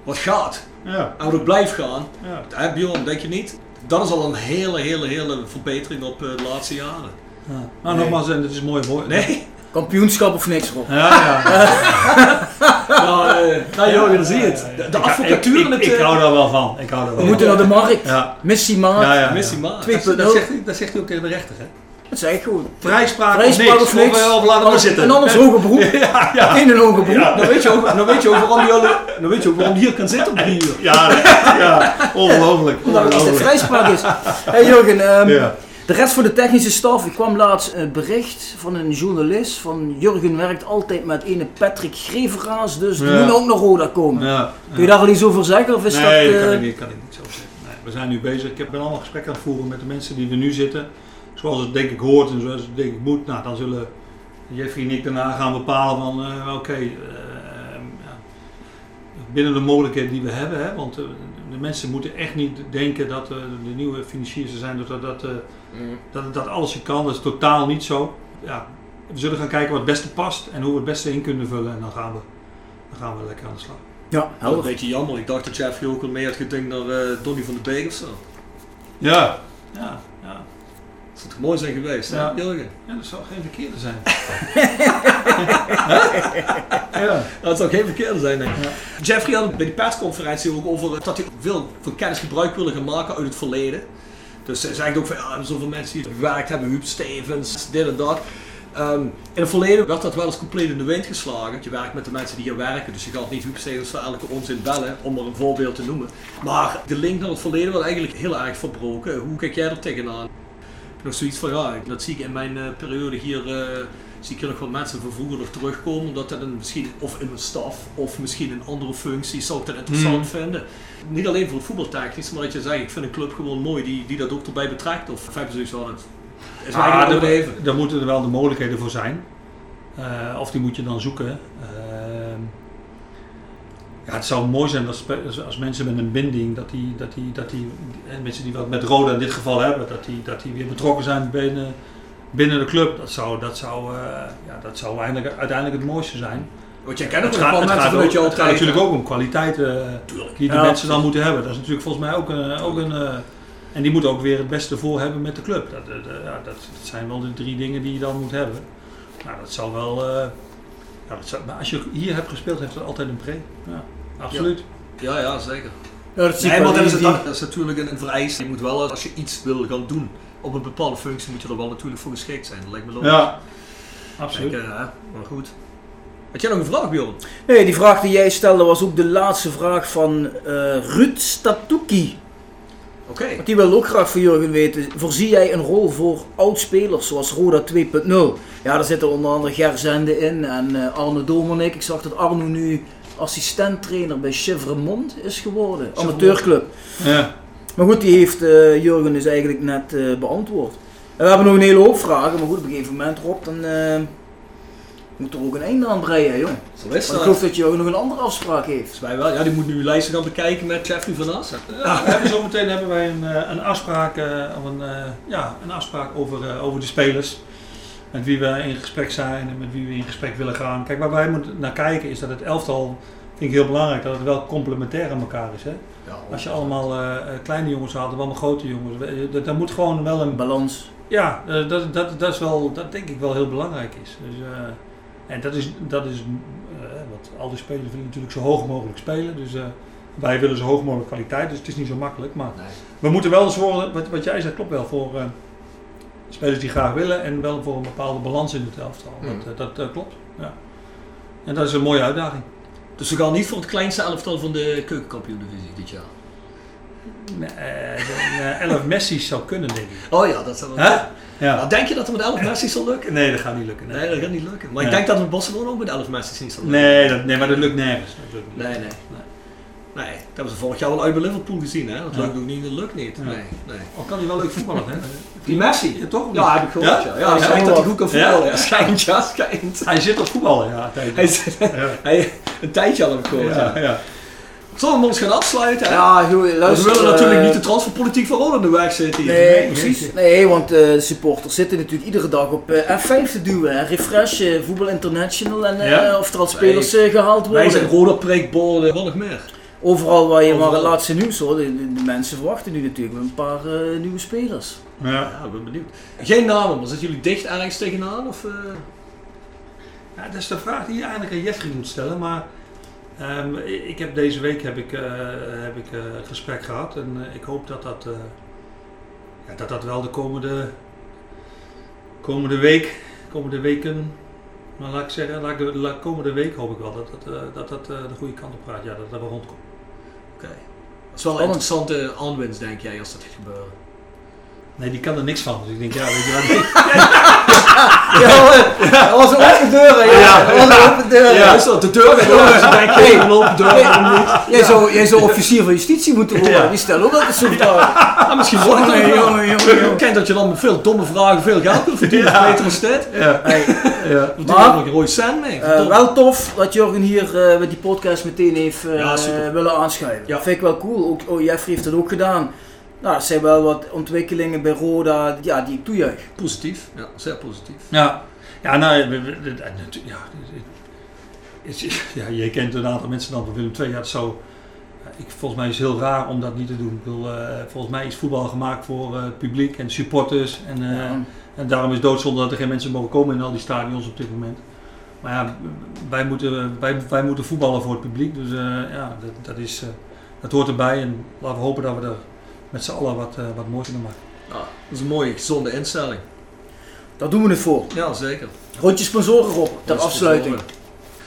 wat gaat, Ja. en wat ook blijft gaan, Ja. hè, Bjorn, denk je niet? Dat is al een hele, hele, hele verbetering op eh, de laatste jaren. Ja. Nou, Nee. nogmaals, en het is mooi woord. Nee? Kampioenschap of niks, Rob. Ja, ja. nou, eh, nou joh, dan zie je het. De, de Ik- advocatuur ik, ik, ik eh, hou daar wel van. Ik hou daar We wel moeten van. naar de markt. Ja. Missie maat. Ja, ja, ja. Missie maat. 2.0. Dat, dat, zegt, hij- dat zegt hij ook tegen de rechter. Hè? Dat zeg ik gewoon. Vrijspraak, Vrijspraak of niks. of niks. Of, eh, of laten we maar zitten. En anders hoger beroep. Ja, ja. In een hoger beroep. Nou weet, je ook, nou, weet je ook waarom die, alle- nou weet je ook waarom die hier kan zitten op drie uur. Ja, ja, ongelooflijk. Omdat het vrijspraak is. Hey Jurgen, ehm, Ja. de rest voor de technische staf. Ik kwam laatst een bericht van een journalist van Jurgen werkt altijd met ene Patrick Greveraas, dus die moet ook naar Roda komen. Kun je daar al iets over zeggen? Of is nee, dat, dat kan eh, ik niet, kan ik niet zo zeggen. Nee, we zijn nu bezig. Ik heb- ben allemaal gesprekken aan het voeren met de mensen die er nu zitten. Zoals het denk ik hoort en zoals het denk ik moet. Nou, dan zullen Jeffrey en ik daarna gaan bepalen van eh, oké, eh, ja, binnen de mogelijkheden die we hebben. Hè, want eh, de mensen moeten echt niet denken dat de nieuwe financiers er zijn, dat, dat, dat, eh, dat, dat alles je kan. Dat is totaal niet zo. Ja, we zullen gaan kijken wat het beste past en hoe we het beste in kunnen vullen. En dan gaan we, dan gaan we lekker aan de slag. Ja, is een helder. beetje jammer. Ik dacht dat Jeffrey ook al mee had gedinkt naar eh, Donny van de Beek of zo. Ja, ja, ja. Dat zou toch mooi zijn geweest, Ja. hè, Jurgen? Ja, dat zou geen verkeerde zijn. ja. Dat zou geen verkeerde zijn, denk ik. Jeffrey had bij die persconferentie ook over dat hij veel van kennis gebruik willen gaan maken uit het verleden. Dus hij zegt ook van, ja, zoveel mensen die gewerkt hebben, Huub Stevens, dit en dat. Ehm, in het verleden werd dat wel eens compleet in de wind geslagen. Je werkt met de mensen die hier werken, dus je gaat niet Huub Stevens voor elke onzin bellen, om er een voorbeeld te noemen. Maar de link naar het verleden wordt eigenlijk heel erg verbroken. Hoe kijk jij er tegenaan? Nog zoiets van, ja, dat zie ik in mijn eh, periode hier, eh, zie ik hier nog wel mensen van vroeger nog terugkomen, omdat dat een, misschien of in mijn staf of misschien in andere functies zou ik dat interessant Mm. vinden. Niet alleen voor het voetbaltechnisch, maar dat je zegt, ik vind een club gewoon mooi die, die dat ook erbij betrekt. Of hebben zoiets van, het is Ah. Daar moeten er wel de mogelijkheden voor zijn. Eh, of die moet je dan zoeken. Ehm, ja, het zou mooi zijn als, als- mensen met een binding, dat die, dat die, dat die en mensen die wat met Roda in dit geval hebben, dat die, dat die weer betrokken zijn binnen, binnen de club. Dat zou, dat zou, eh, ja, dat zou eigenlijk, uiteindelijk het mooiste zijn. Want jij kent ook Het gaat, het ook, het natuurlijk ook om kwaliteiten eh, die de Ja, mensen dan moeten hebben. Dat is natuurlijk volgens mij ook een, ook een eh, en die moeten ook weer het beste voor hebben met de club. Dat, dat, ja, dat, dat zijn wel de drie dingen die je dan moet hebben. Nou, dat zal wel. eh, dat zou, maar als je hier hebt gespeeld, heeft dat altijd een pre. Ja, absoluut. Ja, ja, zeker. Ja, dat Nee, is, Die- het, dat is natuurlijk een, een vereiste. Je moet wel, als je iets wil gaan doen op een bepaalde functie, moet je er wel natuurlijk voor geschikt zijn. Dat lijkt me logisch. Ja, absoluut. Eh, hè, maar goed. Had jij nog een vraag, Bjorn? Nee, die vraag die jij stelde was ook de laatste vraag van eh Ruud Statuki. Oké. Want die wil ook graag van Jurgen weten. Voorzie jij een rol voor oudspelers zoals Roda 2.0? Ja, daar zitten onder andere Ger Zende in en eh, Arno Domernik. Ik zag dat Arno nu assistenttrainer bij Chevremont is geworden. Amateurclub. Ja. Maar goed, die heeft eh, Jurgen dus eigenlijk net eh, beantwoord. En we hebben nog een hele hoop vragen, maar goed, op een gegeven moment Rob, dan, eh, moet er ook een einde aan breien, joh. Zo is ik geloof dat je ook nog een andere afspraak heeft. Volgens mij wel. Ja, die moet nu lijsten gaan bekijken met Jeffrey van Assen. Ja, we hebben zometeen hebben wij een, eh, een afspraak, eh, of een, eh, ja, een afspraak over, eh, over de spelers. Met wie we in gesprek zijn en met wie we in gesprek willen gaan. Kijk, waar wij moeten naar kijken is dat het elftal, vind ik heel belangrijk, dat het wel complementair aan elkaar is. Hè? Als je allemaal kleine jongens haalt en allemaal grote jongens, dat, dat moet gewoon wel een Balans. Ja, eh, dat, dat, dat is wel, dat denk ik wel heel belangrijk is. Dus, eh, en dat is, dat is eh, wat al die spelers willen natuurlijk zo hoog mogelijk spelen. Dus eh, wij willen zo hoog mogelijk kwaliteit, dus het is niet zo makkelijk. Maar Nee. we moeten wel zorgen, wat, wat jij zegt klopt wel, voor eh, spelers die graag willen en wel voor een bepaalde balans in het elftal. Mm. Dat, dat klopt, ja. En dat is een mooie uitdaging. Dus we gaan niet voor het kleinste elftal van de keukenkampioen-divisie dit jaar. Eh, eh, elf Messi's zou kunnen, denk ik. Oh ja, dat zou wel Hè? Nou, Ja. denk je dat het met 11 Messi's zal lukken? Nee, dat gaat niet lukken. Nee, dat gaat niet lukken. Maar ik Ja. denk dat het met Barcelona ook met 11 Messi's niet zal lukken. Nee, dat, nee, maar dat lukt nergens. Dat lukt niet. Nee, nee. Nee, dat hebben ze vorig jaar al uit bij Liverpool gezien, hè? Dat Ja. lukt ook niet, dat lukt niet. Ja. Nee, nee. Al kan hij wel leuk voetballen, hè? Die Messi? Ja, toch? Ja, heb ik gehoord, ja. Ja, hij Ja? schijnt dat hij goed kan Ja? voetballen. Ja, schijnt, ja, schijnt. Hij zit op voetballen, ja. Hij zit, Ja. hij, een tijdje al heb ik gehoord, ja. Zullen we ons gaan afsluiten? hè? Ja, Want luister. we willen natuurlijk eh, niet de transferpolitiek van Ron in de weg zitten hier. Nee, precies. Nee, want eh, de supporters zitten natuurlijk iedere dag op eh, F5 te duwen. Hè. Refresh, Voetbal International en eh, Ja. of er al spelers eh, gehaald Wij worden. zijn rode preekborden, wat nog meer. Overal waar je maar het laatste nieuws hoort, de, de- de mensen verwachten nu natuurlijk een paar eh, nieuwe spelers. Ja. Ja, ik ben benieuwd. Geen namen, maar zitten jullie dicht ergens tegenaan? Of, eh? Ja, dat is de vraag die je eigenlijk aan Jeffrey moet stellen. Maar ehm, ik heb deze week heb ik, eh, heb ik eh, een gesprek gehad. En eh, ik hoop dat dat, eh, ja, dat dat wel de komende, komende week, komende weken. Maar laat ik zeggen, laat ik de la- komende week hoop ik wel dat dat, eh, dat, dat eh, de goede kant op gaat. Ja, dat dat wel rondkomt. Oké. Dat is wel een interessante aanwinst, denk jij, als dat gaat gebeuren. Nee, die kan er niks van. Dus ik denk, ja, weet je wat. Ja, dat was een open deur, hè, ja. Dat was een open deur. Ja, is dat de deur gaat open? Dus ik een open deur? Jij, zou, jij zou officier van justitie moeten worden. Ja. Die stellen ook altijd zo'n vraag. Ah, misschien wordt het Jongen, jongen, jongen, jongen. Ik ken dat je dan met veel domme vragen veel geld kunt verdienen. Ja. Beter als dit. Ja. Hey, ja. Maar- een rode cent mee. eh, wel tof dat Jurgen hier eh, met die podcast meteen heeft eh, Ja, willen aanschuiven. Ja. Dat vind ik wel cool. Ook, oh, Jeffrey heeft dat ook gedaan. Nou, dat zijn wel wat ontwikkelingen bij Roda ja, die ik toejuich. Positief. Ja, zeer positief. Ja, ja nou, ja, het is- ja, je kent een aantal mensen dan van Willem II. Ja, het zou, ik, volgens mij is het heel raar om dat niet te doen. Ik bedoel, eh, volgens mij is voetbal gemaakt voor eh, het publiek en supporters. En, eh, Ja. en daarom is het doodzonde dat er geen mensen mogen komen in al die stadions op dit moment. Maar ja, wij moeten, wij, wij moeten voetballen voor het publiek. Dus eh, ja, dat, dat, is, eh, dat hoort erbij. En laten we hopen dat we er met z'n allen wat, eh, wat moois kunnen maken. Ja, dat is een mooie, gezonde instelling. Daar doen we het voor. Ja, zeker. Rondje sponsoren op ter afsluiting.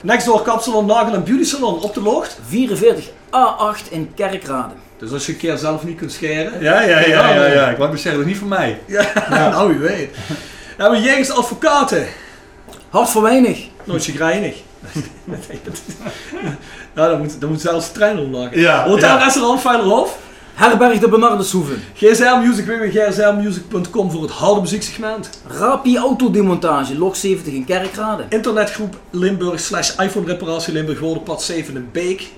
Next door Kapsalon Nagel en Beauty Salon op de locht. 44 A8 in Kerkrade. Dus als je een keer zelf niet kunt scheren. Ja, ja, ja, Ja, ja, nee. ja. Ik wou zeggen, dat is niet van mij. Ja, nou wie weet. Dan hebben we Jegers Advocaten. Hart voor weinig. Nooit chagrijnig. nou, dan moet, dan moet zelfs de trein omlagen. Ja, Hotel ja. Restaurant Veilerhof. Herberg de Bernardeshoeven. GSR Music, www.gsrmusic.com voor het harde muzieksegment. Rapi Autodemontage, log 70 in Kerkrade. Internetgroep Limburg slash iPhone reparatie Limburg, Woordenpad 7 in Beek.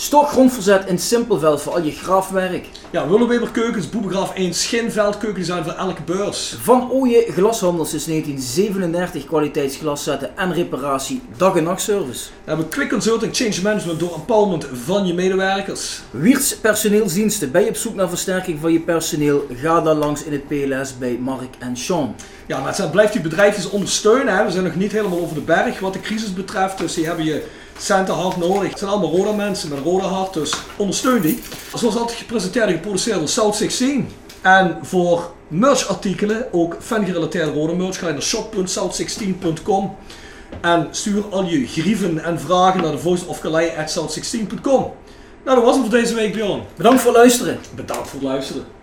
Stok grondverzet in Simpelveld voor al je graafwerk. Ja, Willeweber Keukens, Boebegraaf 1, Schinveld, keukendesign voor elke beurs. Van Ooyen Glashandel sinds 1937 kwaliteitsglaszetten en reparatie dag en nachtservice. Dan hebben we Quick Consulting Change Management door empowerment van je medewerkers. Wiertz personeelsdiensten. Ben je op zoek naar versterking van je personeel? Ga dan langs in het PLS bij Mark en Sean. Ja, maar het zijn, blijft die bedrijfjes ondersteunen. Hè. We zijn nog niet helemaal over de berg wat de crisis betreft. Dus die hebben je centen hard nodig. Het zijn allemaal Roda mensen met een Roda hart. Dus ondersteun die. Zoals altijd gepresenteerd en geproduceerd door South 16. En voor merchartikelen, ook fan-gerelateerde Roda merch, ga je naar shop.south16.com. En stuur al je grieven en vragen naar de voiceofcalais.south16.com. Nou, dat was het voor deze week, Bjorn. Bedankt voor het luisteren. Bedankt voor het luisteren.